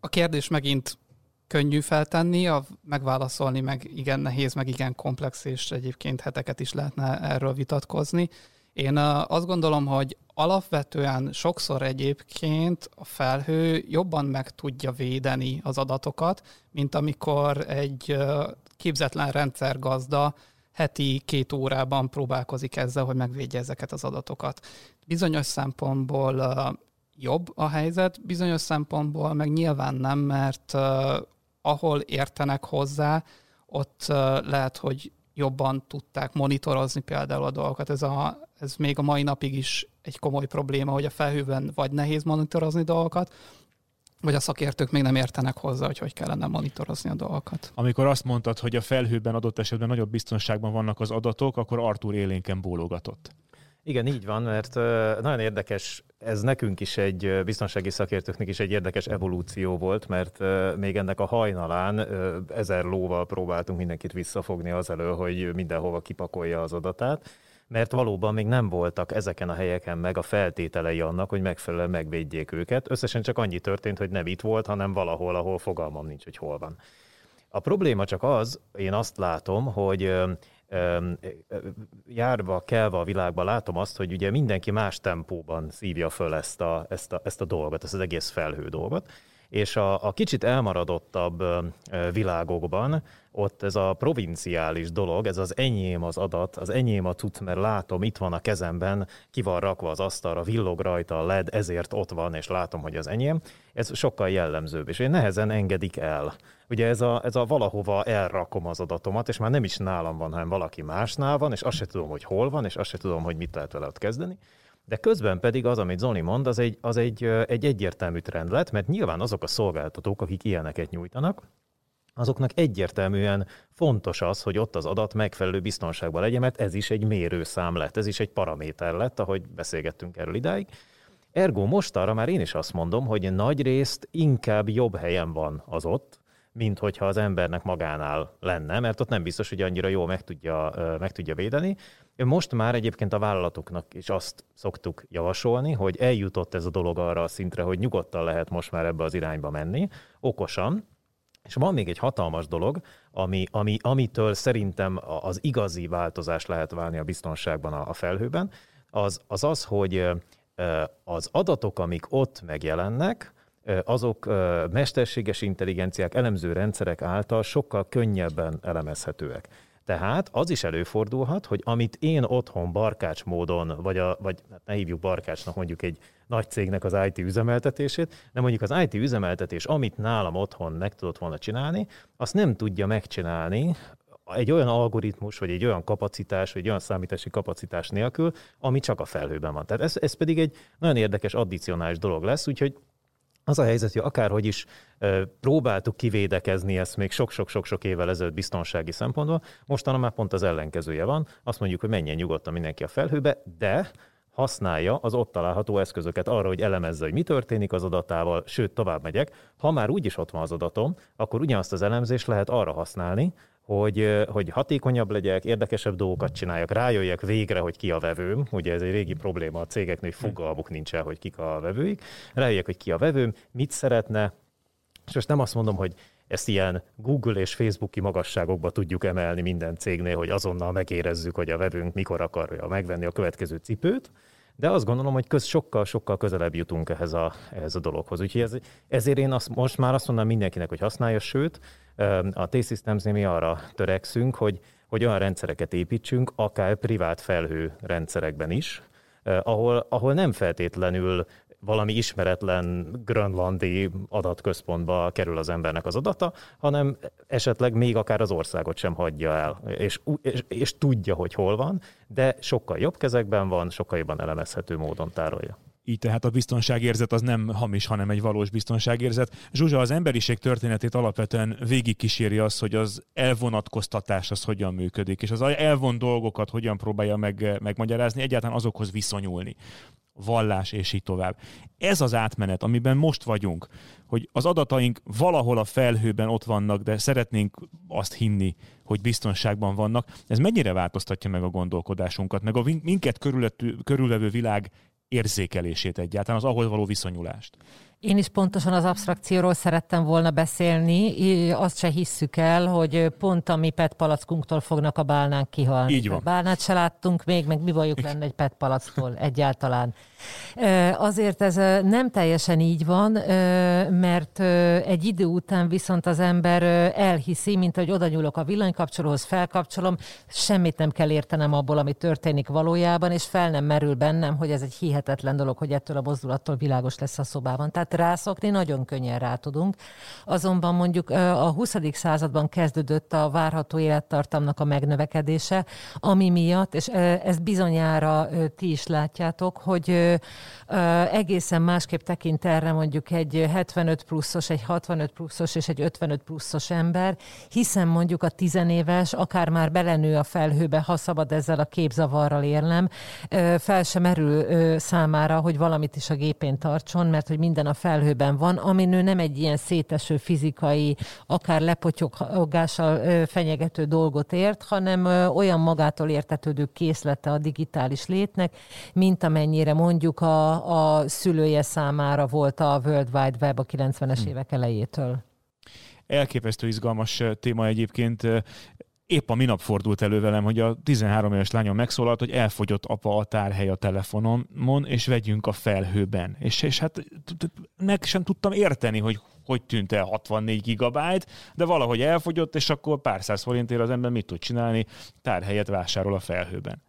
A kérdés megint könnyű feltenni, a megválaszolni meg igen nehéz, meg igen komplex, és egyébként heteket is lehetne erről vitatkozni. Én azt gondolom, hogy alapvetően sokszor egyébként a felhő jobban meg tudja védeni az adatokat, mint amikor egy képzetlen rendszergazda heti két órában próbálkozik ezzel, hogy megvédje ezeket az adatokat. Bizonyos szempontból jobb a helyzet, bizonyos szempontból meg nyilván nem, mert ahol értenek hozzá, ott lehet, hogy jobban tudták monitorozni például a dolgokat. Ez, a, ez még a mai napig is egy komoly probléma, hogy a felhőben vagy nehéz monitorozni dolgokat, vagy a szakértők még nem értenek hozzá, hogy hogy kellene monitorozni a dolgokat. Amikor azt mondtad, hogy a felhőben adott esetben nagyobb biztonságban vannak az adatok, akkor Artur élénken bólogatott. Igen, így van, mert nagyon érdekes, ez nekünk is egy biztonsági szakértőknek is egy érdekes evolúció volt, mert még ennek a hajnalán ezer lóval próbáltunk mindenkit visszafogni az elő, hogy mindenhova kipakolja az adatát, mert valóban még nem voltak ezeken a helyeken meg a feltételei annak, hogy megfelelően megvédjék őket. Összesen csak annyi történt, hogy nem itt volt, hanem valahol, ahol fogalmam nincs, hogy hol van. A probléma csak az, én azt látom, hogy járva, kelve a világban látom azt, hogy ugye mindenki más tempóban szívja föl ezt a, ezt a, ezt a dolgot, ezt az egész felhő dolgot, és a, a kicsit elmaradottabb világokban ott ez a provinciális dolog, ez az enyém az adat, az enyém a tud, mert látom, itt van a kezemben, ki van rakva az asztalra, villog rajta a led, ezért ott van, és látom, hogy az enyém. Ez sokkal jellemzőbb, és én nehezen engedik el. Ugye ez a, ez a valahova elrakom az adatomat, és már nem is nálam van, hanem valaki másnál van, és azt se tudom, hogy hol van, és azt se tudom, hogy mit lehet vele ott kezdeni. De közben pedig az, amit Zoli mond, az egy, az egy, egy egyértelmű trend lett, mert nyilván azok a szolgáltatók, akik ilyeneket nyújtanak, azoknak egyértelműen fontos az, hogy ott az adat megfelelő biztonságban legyen, mert ez is egy mérőszám lett, ez is egy paraméter lett, ahogy beszélgettünk erről idáig. Ergo most arra már én is azt mondom, hogy nagy részt inkább jobb helyen van az ott, mint hogyha az embernek magánál lenne, mert ott nem biztos, hogy annyira jól meg tudja, meg tudja védeni. Most már egyébként a vállalatoknak is azt szoktuk javasolni, hogy eljutott ez a dolog arra a szintre, hogy nyugodtan lehet most már ebbe az irányba menni, okosan, és van még egy hatalmas dolog, ami, ami, amitől szerintem az igazi változás lehet válni a biztonságban a, a felhőben, az, az az, hogy az adatok, amik ott megjelennek, azok mesterséges intelligenciák, elemző rendszerek által sokkal könnyebben elemezhetőek. Tehát az is előfordulhat, hogy amit én otthon barkács módon, vagy, a, vagy hát ne hívjuk barkácsnak mondjuk egy nagy cégnek az IT üzemeltetését, de mondjuk az IT üzemeltetés, amit nálam otthon meg tudott volna csinálni, azt nem tudja megcsinálni egy olyan algoritmus, vagy egy olyan kapacitás, vagy egy olyan számítási kapacitás nélkül, ami csak a felhőben van. Tehát ez, ez pedig egy nagyon érdekes addicionális dolog lesz, úgyhogy az a helyzet, hogy akárhogy is próbáltuk kivédekezni ezt még sok-sok-sok-sok évvel ezelőtt biztonsági szempontból, mostanában már pont az ellenkezője van. Azt mondjuk, hogy menjen nyugodtan mindenki a felhőbe, de használja az ott található eszközöket arra, hogy elemezze, hogy mi történik az adatával, sőt, tovább megyek. Ha már úgyis ott van az adatom, akkor ugyanazt az elemzést lehet arra használni, hogy, hogy hatékonyabb legyek, érdekesebb dolgokat csináljak, rájöjjek végre, hogy ki a vevőm. Ugye ez egy régi probléma a cégeknél, hogy fogalmuk nincs el, hogy kik a vevőik. Rájöjjek, hogy ki a vevőm, mit szeretne, és most nem azt mondom, hogy ezt ilyen Google és Facebooki magasságokba tudjuk emelni minden cégnél, hogy azonnal megérezzük, hogy a vevőnk mikor akarja megvenni a következő cipőt, de azt gondolom, hogy köz, sokkal-sokkal közelebb jutunk ehhez a, ehhez a dologhoz. Úgyhogy ez, ezért én azt, most már azt mondom mindenkinek, hogy használja, sőt, a T-Systems mi arra törekszünk, hogy, hogy olyan rendszereket építsünk, akár privát felhő rendszerekben is, ahol, ahol nem feltétlenül valami ismeretlen grönlandi adatközpontba kerül az embernek az adata, hanem esetleg még akár az országot sem hagyja el, és, és, és tudja, hogy hol van, de sokkal jobb kezekben van, sokkal jobban elemezhető módon tárolja. Így tehát a biztonságérzet az nem hamis, hanem egy valós biztonságérzet. Zsuzsa, az emberiség történetét alapvetően végigkíséri az, hogy az elvonatkoztatás az hogyan működik, és az elvon dolgokat hogyan próbálja meg, megmagyarázni, egyáltalán azokhoz viszonyulni vallás, és így tovább. Ez az átmenet, amiben most vagyunk, hogy az adataink valahol a felhőben ott vannak, de szeretnénk azt hinni, hogy biztonságban vannak. Ez mennyire változtatja meg a gondolkodásunkat, meg a minket körülvevő világ érzékelését egyáltalán, az ahhoz való viszonyulást? Én is pontosan az abstrakcióról szerettem volna beszélni. Azt se hisszük el, hogy pont a mi PET palackunktól fognak a bálnánk kihalni. Így van. Bálnát se láttunk még, meg mi bajuk lenne egy PET palacktól [laughs] egyáltalán. Azért ez nem teljesen így van, mert egy idő után viszont az ember elhiszi, mint hogy oda nyúlok a villanykapcsolóhoz, felkapcsolom, semmit nem kell értenem abból, ami történik valójában, és fel nem merül bennem, hogy ez egy hihetetlen dolog, hogy ettől a mozdulattól világos lesz a szobában. Tehát rászokni nagyon könnyen rá tudunk. Azonban mondjuk a 20. században kezdődött a várható élettartamnak a megnövekedése, ami miatt, és ezt bizonyára ti is látjátok, hogy egészen másképp tekint erre mondjuk egy 75 pluszos, egy 65 pluszos és egy 55 pluszos ember, hiszen mondjuk a tizenéves akár már belenő a felhőbe, ha szabad ezzel a képzavarral érlem, fel sem merül számára, hogy valamit is a gépén tartson, mert hogy minden a felhőben van, ami nő nem egy ilyen széteső fizikai, akár lepotyogással fenyegető dolgot ért, hanem olyan magától értetődő készlete a digitális létnek, mint amennyire mondjuk a, a szülője számára volt a World Wide Web a 90-es hmm. évek elejétől. Elképesztő izgalmas téma egyébként. Épp a minap fordult elő velem, hogy a 13 éves lányom megszólalt, hogy elfogyott apa a tárhely a telefonomon, és vegyünk a felhőben. És, és hát meg sem tudtam érteni, hogy hogy tűnt el 64 gigabyte, de valahogy elfogyott, és akkor pár száz forintért az ember mit tud csinálni, tárhelyet vásárol a felhőben.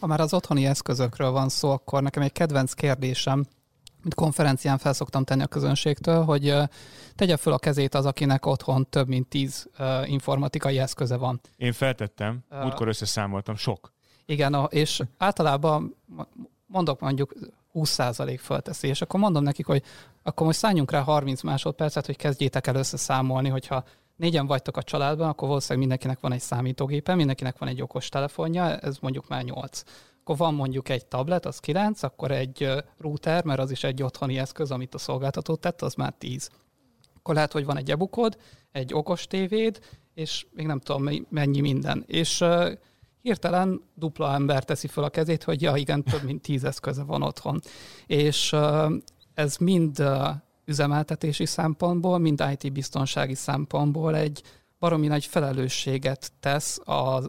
Ha már az otthoni eszközökről van szó, akkor nekem egy kedvenc kérdésem, mint konferencián felszoktam tenni a közönségtől, hogy tegye föl a kezét az, akinek otthon több mint tíz informatikai eszköze van. Én feltettem, múltkor összeszámoltam, sok. Igen, és általában mondok mondjuk 20% fölteszi, és akkor mondom nekik, hogy akkor most szálljunk rá 30 másodpercet, hogy kezdjétek el összeszámolni, hogyha négyen vagytok a családban, akkor valószínűleg mindenkinek van egy számítógépe, mindenkinek van egy okos telefonja, ez mondjuk már 8. Akkor van mondjuk egy tablet, az 9, akkor egy router, mert az is egy otthoni eszköz, amit a szolgáltató tett, az már 10. Akkor lehet, hogy van egy e egy okos tévéd, és még nem tudom mennyi minden. És hirtelen dupla ember teszi fel a kezét, hogy ja igen, több mint tíz eszköze van otthon. És ez mind üzemeltetési szempontból, mind IT biztonsági szempontból egy baromi nagy felelősséget tesz a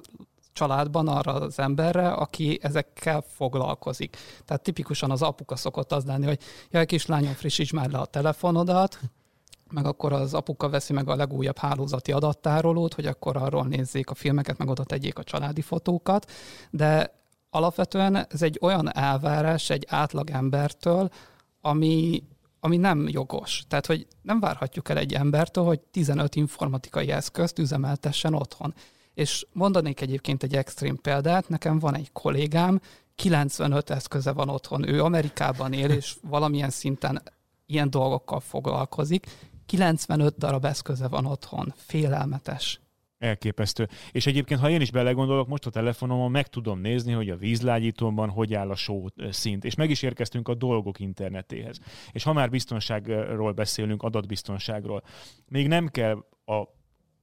családban arra az emberre, aki ezekkel foglalkozik. Tehát tipikusan az apuka szokott az lenni, hogy jaj, kislányom, frissíts már le a telefonodat, meg akkor az apuka veszi meg a legújabb hálózati adattárolót, hogy akkor arról nézzék a filmeket, meg oda tegyék a családi fotókat, de alapvetően ez egy olyan elvárás egy átlag embertől, ami ami nem jogos. Tehát, hogy nem várhatjuk el egy embertől, hogy 15 informatikai eszközt üzemeltessen otthon. És mondanék egyébként egy extrém példát, nekem van egy kollégám, 95 eszköze van otthon, ő Amerikában él, és [laughs] valamilyen szinten ilyen dolgokkal foglalkozik, 95 darab eszköze van otthon, félelmetes. Elképesztő. És egyébként, ha én is belegondolok, most a telefonomon meg tudom nézni, hogy a vízlágyítómban hogy áll a só szint. És meg is érkeztünk a dolgok internetéhez. És ha már biztonságról beszélünk, adatbiztonságról, még nem kell a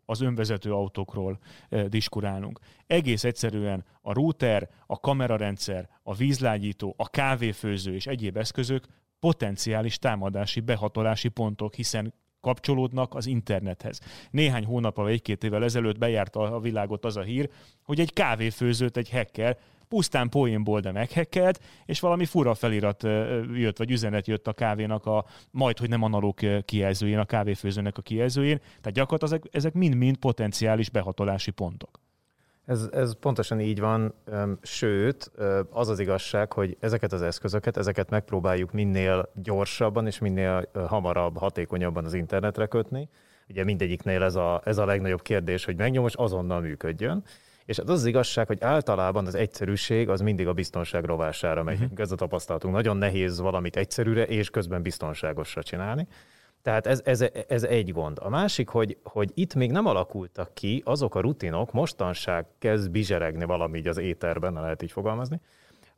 az önvezető autókról e, diskurálnunk. Egész egyszerűen a router, a kamerarendszer, a vízlágyító, a kávéfőző és egyéb eszközök potenciális támadási, behatolási pontok, hiszen kapcsolódnak az internethez. Néhány hónap vagy egy-két évvel ezelőtt bejárt a világot az a hír, hogy egy kávéfőzőt egy hacker pusztán poénból, de meghekkelt, és valami fura felirat jött, vagy üzenet jött a kávénak a majd, hogy nem analóg kijelzőjén, a kávéfőzőnek a kijelzőjén. Tehát gyakorlatilag ezek mind-mind potenciális behatolási pontok. Ez, ez pontosan így van, sőt, az az igazság, hogy ezeket az eszközöket, ezeket megpróbáljuk minél gyorsabban és minél hamarabb, hatékonyabban az internetre kötni. Ugye mindegyiknél ez a, ez a legnagyobb kérdés, hogy megnyomos azonnal működjön. És az az igazság, hogy általában az egyszerűség az mindig a biztonság rovására megy. Uh-huh. Ez a tapasztalatunk. Nagyon nehéz valamit egyszerűre és közben biztonságosra csinálni. Tehát ez, ez, ez egy gond. A másik, hogy, hogy itt még nem alakultak ki azok a rutinok, mostanság kezd bizseregni valami így az éterben, lehet így fogalmazni,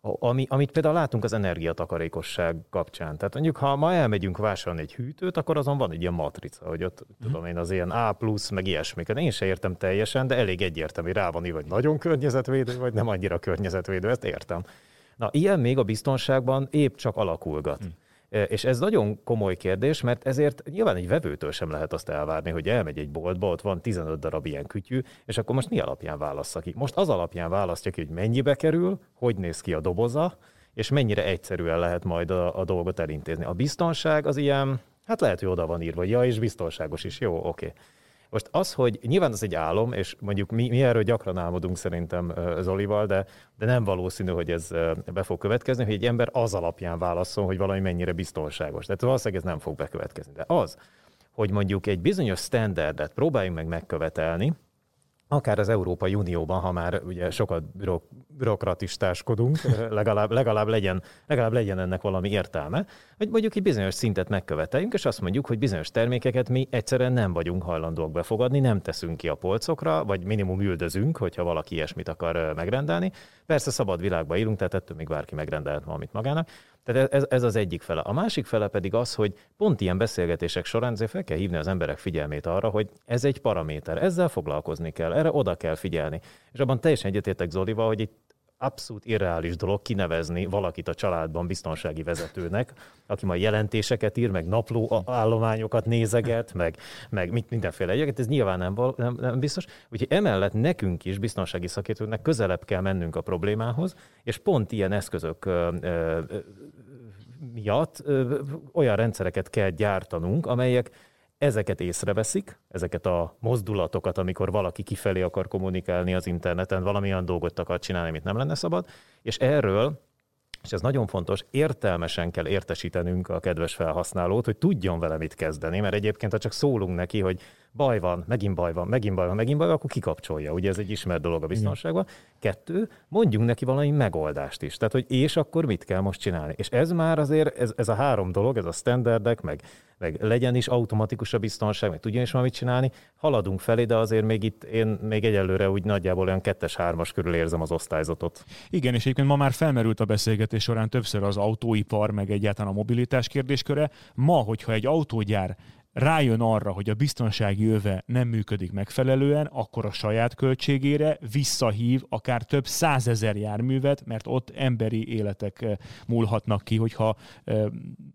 ami, amit például látunk az energiatakarékosság kapcsán. Tehát mondjuk, ha ma elmegyünk vásárolni egy hűtőt, akkor azon van egy ilyen matrica, hogy ott mm. tudom én az ilyen A plusz, meg ilyesmiket. Én se értem teljesen, de elég egyértelmű, rá van vagy nagyon környezetvédő, vagy nem annyira környezetvédő, ezt értem. Na, ilyen még a biztonságban épp csak alakulgat. Mm. És ez nagyon komoly kérdés, mert ezért nyilván egy vevőtől sem lehet azt elvárni, hogy elmegy egy boltba, ott van 15 darab ilyen kütyű, és akkor most mi alapján válassza ki? Most az alapján választja ki, hogy mennyibe kerül, hogy néz ki a doboza, és mennyire egyszerűen lehet majd a, a dolgot elintézni. A biztonság az ilyen, hát lehet, hogy oda van írva, ja, és biztonságos is, jó, oké. Okay. Most az, hogy nyilván az egy álom, és mondjuk mi, mi erről gyakran álmodunk szerintem Zolival, de, de nem valószínű, hogy ez be fog következni, hogy egy ember az alapján válaszol, hogy valami mennyire biztonságos. Tehát valószínűleg ez nem fog bekövetkezni. De az, hogy mondjuk egy bizonyos standardet próbáljunk meg megkövetelni, akár az Európai Unióban, ha már ugye sokat bürok, bürokratistáskodunk, [laughs] legalább, legalább, legyen, legalább legyen ennek valami értelme, hogy mondjuk egy bizonyos szintet megköveteljünk, és azt mondjuk, hogy bizonyos termékeket mi egyszerűen nem vagyunk hajlandóak befogadni, nem teszünk ki a polcokra, vagy minimum üldözünk, hogyha valaki ilyesmit akar megrendelni. Persze szabad világban élünk, tehát ettől még bárki megrendelhet valamit magának. Tehát ez, ez az egyik fele. A másik fele pedig az, hogy pont ilyen beszélgetések során azért fel kell hívni az emberek figyelmét arra, hogy ez egy paraméter, ezzel foglalkozni kell, erre oda kell figyelni. És abban teljesen egyetértek Zolival, hogy itt abszolút irreális dolog kinevezni valakit a családban biztonsági vezetőnek, aki majd jelentéseket ír, meg napló állományokat nézeget, meg, meg mindenféle egyeket, ez nyilván nem, nem, nem biztos. Úgyhogy emellett nekünk is, biztonsági szakértőknek közelebb kell mennünk a problémához, és pont ilyen eszközök ö, ö, miatt ö, olyan rendszereket kell gyártanunk, amelyek ezeket észreveszik, ezeket a mozdulatokat, amikor valaki kifelé akar kommunikálni az interneten, valamilyen dolgot akar csinálni, amit nem lenne szabad, és erről és ez nagyon fontos, értelmesen kell értesítenünk a kedves felhasználót, hogy tudjon vele mit kezdeni, mert egyébként, ha csak szólunk neki, hogy baj van, megint baj van, megint baj van, megint baj van, akkor kikapcsolja. Ugye ez egy ismert dolog a biztonságban. Kettő, mondjunk neki valami megoldást is. Tehát, hogy és akkor mit kell most csinálni. És ez már azért, ez, ez a három dolog, ez a standardek, meg, meg legyen is automatikus a biztonság, meg tudjon is valamit csinálni, haladunk felé, de azért még itt én még egyelőre úgy nagyjából olyan kettes-hármas körül érzem az osztályzatot. Igen, és egyébként ma már felmerült a beszélgetés során többször az autóipar, meg egyáltalán a mobilitás kérdésköre. Ma, hogyha egy autógyár rájön arra, hogy a biztonsági öve nem működik megfelelően, akkor a saját költségére visszahív akár több százezer járművet, mert ott emberi életek eh, múlhatnak ki, hogyha eh,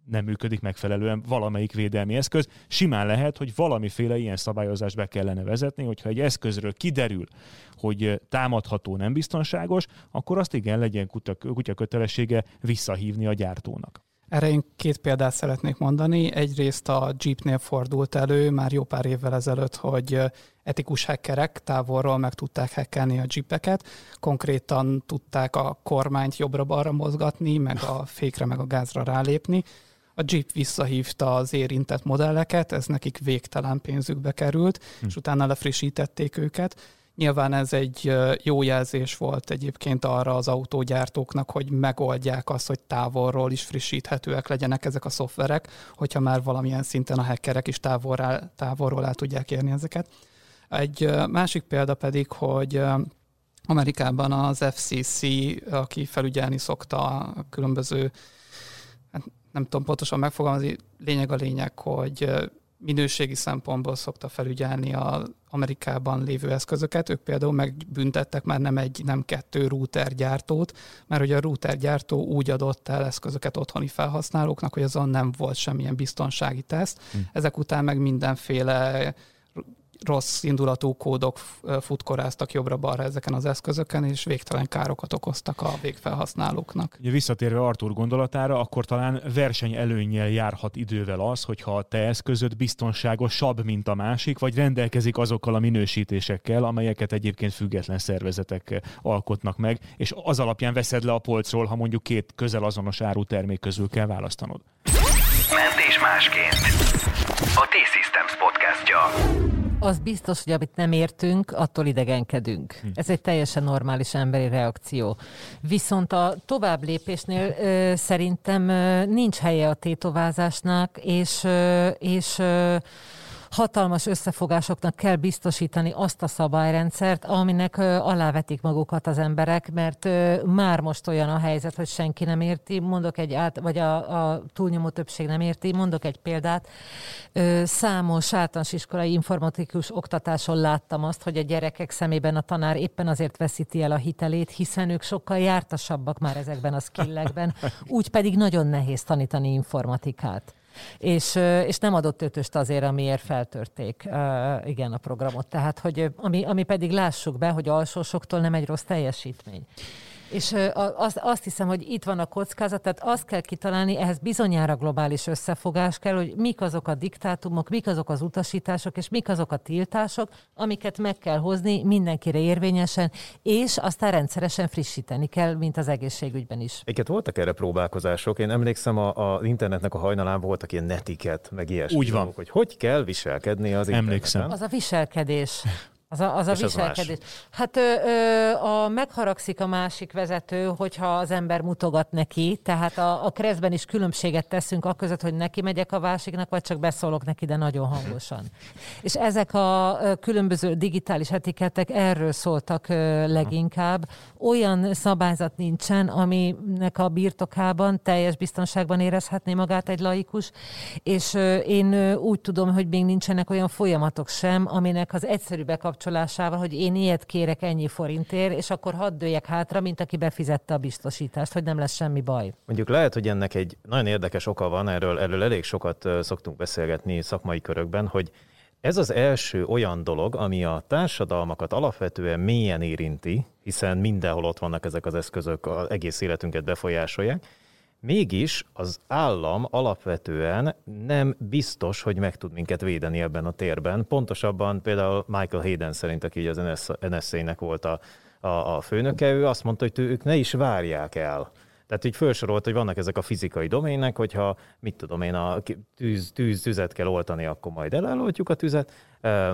nem működik megfelelően valamelyik védelmi eszköz. Simán lehet, hogy valamiféle ilyen szabályozást be kellene vezetni, hogyha egy eszközről kiderül, hogy eh, támadható, nem biztonságos, akkor azt igen legyen kutya, kutya kötelessége visszahívni a gyártónak. Erre én két példát szeretnék mondani. Egyrészt a Jeepnél fordult elő már jó pár évvel ezelőtt, hogy etikus hackerek távolról meg tudták hackelni a Jeepeket. Konkrétan tudták a kormányt jobbra-balra mozgatni, meg a fékre, meg a gázra rálépni. A Jeep visszahívta az érintett modelleket, ez nekik végtelen pénzükbe került, hm. és utána lefrissítették őket Nyilván ez egy jó jelzés volt egyébként arra az autógyártóknak, hogy megoldják azt, hogy távolról is frissíthetőek legyenek ezek a szoftverek, hogyha már valamilyen szinten a hackerek is távolról, távolról el tudják érni ezeket. Egy másik példa pedig, hogy Amerikában az FCC, aki felügyelni szokta a különböző, hát nem tudom pontosan megfogalmazni, lényeg a lényeg, hogy minőségi szempontból szokta felügyelni az Amerikában lévő eszközöket. Ők például megbüntettek már nem egy, nem kettő routergyártót, mert hogy a routergyártó úgy adott el eszközöket otthoni felhasználóknak, hogy azon nem volt semmilyen biztonsági teszt. Hm. Ezek után meg mindenféle rossz indulatú kódok futkoráztak jobbra-balra ezeken az eszközöken, és végtelen károkat okoztak a végfelhasználóknak. Ugye visszatérve Artur gondolatára, akkor talán verseny előnyel járhat idővel az, hogyha a te eszközöd biztonságosabb, mint a másik, vagy rendelkezik azokkal a minősítésekkel, amelyeket egyébként független szervezetek alkotnak meg, és az alapján veszed le a polcról, ha mondjuk két közel azonos áru termék közül kell választanod. Mentés másként. A T-Systems podcastja. Az biztos, hogy amit nem értünk, attól idegenkedünk. Hm. Ez egy teljesen normális emberi reakció. Viszont a tovább lépésnél ö, szerintem ö, nincs helye a tétovázásnak, és, ö, és ö, hatalmas összefogásoknak kell biztosítani azt a szabályrendszert, aminek alávetik magukat az emberek, mert már most olyan a helyzet, hogy senki nem érti, mondok egy át, vagy a, a túlnyomó többség nem érti, mondok egy példát. Számos általános iskolai informatikus oktatáson láttam azt, hogy a gyerekek szemében a tanár éppen azért veszíti el a hitelét, hiszen ők sokkal jártasabbak már ezekben a skillekben, [laughs] úgy pedig nagyon nehéz tanítani informatikát. És, és nem adott ötöst azért, amiért feltörték igen a programot. Tehát, hogy ami, ami pedig lássuk be, hogy alsósoktól nem egy rossz teljesítmény. És azt, azt hiszem, hogy itt van a kockázat, tehát azt kell kitalálni, ehhez bizonyára globális összefogás kell, hogy mik azok a diktátumok, mik azok az utasítások, és mik azok a tiltások, amiket meg kell hozni mindenkire érvényesen, és aztán rendszeresen frissíteni kell, mint az egészségügyben is. Egyébként voltak erre próbálkozások. Én emlékszem, a, a internetnek a hajnalán voltak ilyen netiket, meg ilyesmi. Úgy van. Dolgok, hogy hogy kell viselkedni az Emlékszem. interneten. Az a viselkedés. [laughs] Az a, az a És az viselkedés. Hát ö, ö, a, megharagszik a másik vezető, hogyha az ember mutogat neki, tehát a, a kreszben is különbséget teszünk a között, hogy neki megyek a másiknak, vagy csak beszólok neki, de nagyon hangosan. És ezek a ö, különböző digitális etikettek erről szóltak ö, leginkább. Olyan szabályzat nincsen, aminek a birtokában teljes biztonságban érezhetné magát egy laikus, és ö, én ö, úgy tudom, hogy még nincsenek olyan folyamatok sem, aminek az egyszerű bekapcsolásával, hogy én ilyet kérek ennyi forintért, és akkor hadd dőjek hátra, mint aki befizette a biztosítást, hogy nem lesz semmi baj. Mondjuk lehet, hogy ennek egy nagyon érdekes oka van, erről, erről elég sokat szoktunk beszélgetni szakmai körökben, hogy ez az első olyan dolog, ami a társadalmakat alapvetően mélyen érinti, hiszen mindenhol ott vannak ezek az eszközök, az egész életünket befolyásolják, Mégis az állam alapvetően nem biztos, hogy meg tud minket védeni ebben a térben. Pontosabban például Michael Hayden szerint, aki az NSZ-nek volt a, a, a főnöke, ő azt mondta, hogy ők ne is várják el. Tehát így felsorolt, hogy vannak ezek a fizikai domének, hogyha, mit tudom én, a tűz, tűz, tüzet kell oltani, akkor majd eloltjuk a tüzet,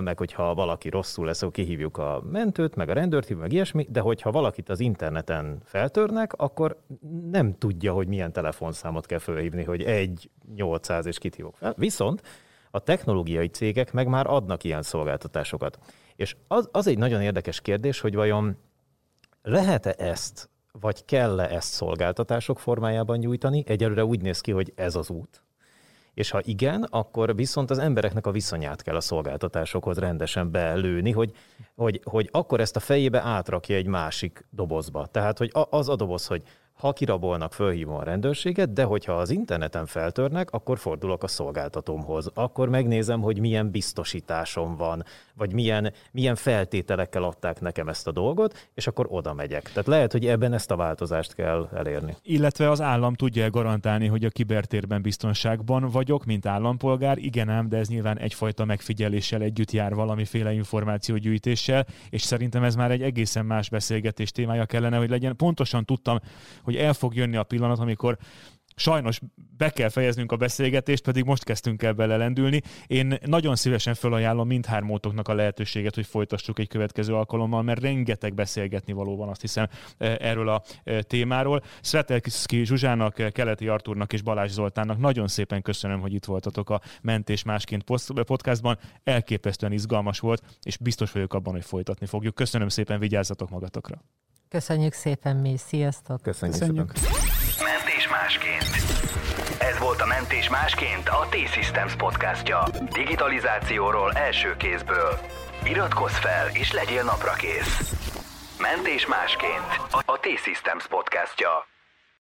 meg hogyha valaki rosszul lesz, akkor kihívjuk a mentőt, meg a rendőrt hívjuk, meg ilyesmi, de hogyha valakit az interneten feltörnek, akkor nem tudja, hogy milyen telefonszámot kell felhívni, hogy egy 800 és kit hívok fel. Viszont a technológiai cégek meg már adnak ilyen szolgáltatásokat. És az, az egy nagyon érdekes kérdés, hogy vajon lehet-e ezt, vagy kell-e ezt szolgáltatások formájában nyújtani? Egyelőre úgy néz ki, hogy ez az út. És ha igen, akkor viszont az embereknek a viszonyát kell a szolgáltatásokhoz rendesen belőni, hogy, hogy, hogy akkor ezt a fejébe átrakja egy másik dobozba. Tehát, hogy az a doboz, hogy ha kirabolnak, fölhívom a rendőrséget, de hogyha az interneten feltörnek, akkor fordulok a szolgáltatómhoz. Akkor megnézem, hogy milyen biztosításom van, vagy milyen, milyen feltételekkel adták nekem ezt a dolgot, és akkor oda megyek. Tehát lehet, hogy ebben ezt a változást kell elérni. Illetve az állam tudja garantálni, hogy a kibertérben biztonságban vagyok, mint állampolgár. Igen ám, de ez nyilván egyfajta megfigyeléssel együtt jár valamiféle információgyűjtéssel, és szerintem ez már egy egészen más beszélgetés témája kellene, hogy legyen. Pontosan tudtam, hogy el fog jönni a pillanat, amikor sajnos be kell fejeznünk a beszélgetést, pedig most kezdtünk el belelendülni. Én nagyon szívesen felajánlom mindhármótoknak a lehetőséget, hogy folytassuk egy következő alkalommal, mert rengeteg beszélgetni való van, azt hiszem, e, erről a e, témáról. Svetelkiszki Zsuzsának, e, Keleti Artúrnak és Balázs Zoltánnak nagyon szépen köszönöm, hogy itt voltatok a Mentés Másként podcastban. Elképesztően izgalmas volt, és biztos vagyok abban, hogy folytatni fogjuk. Köszönöm szépen, vigyázzatok magatokra! Köszönjük szépen mi, sziasztok! Köszönjük, Köszönjük. szépen. Másként. Ez volt a Mentés másként a T-Systems podcastja. Digitalizációról első kézből. Iratkozz fel és legyél naprakész. Mentés másként. A T-Systems podcastja.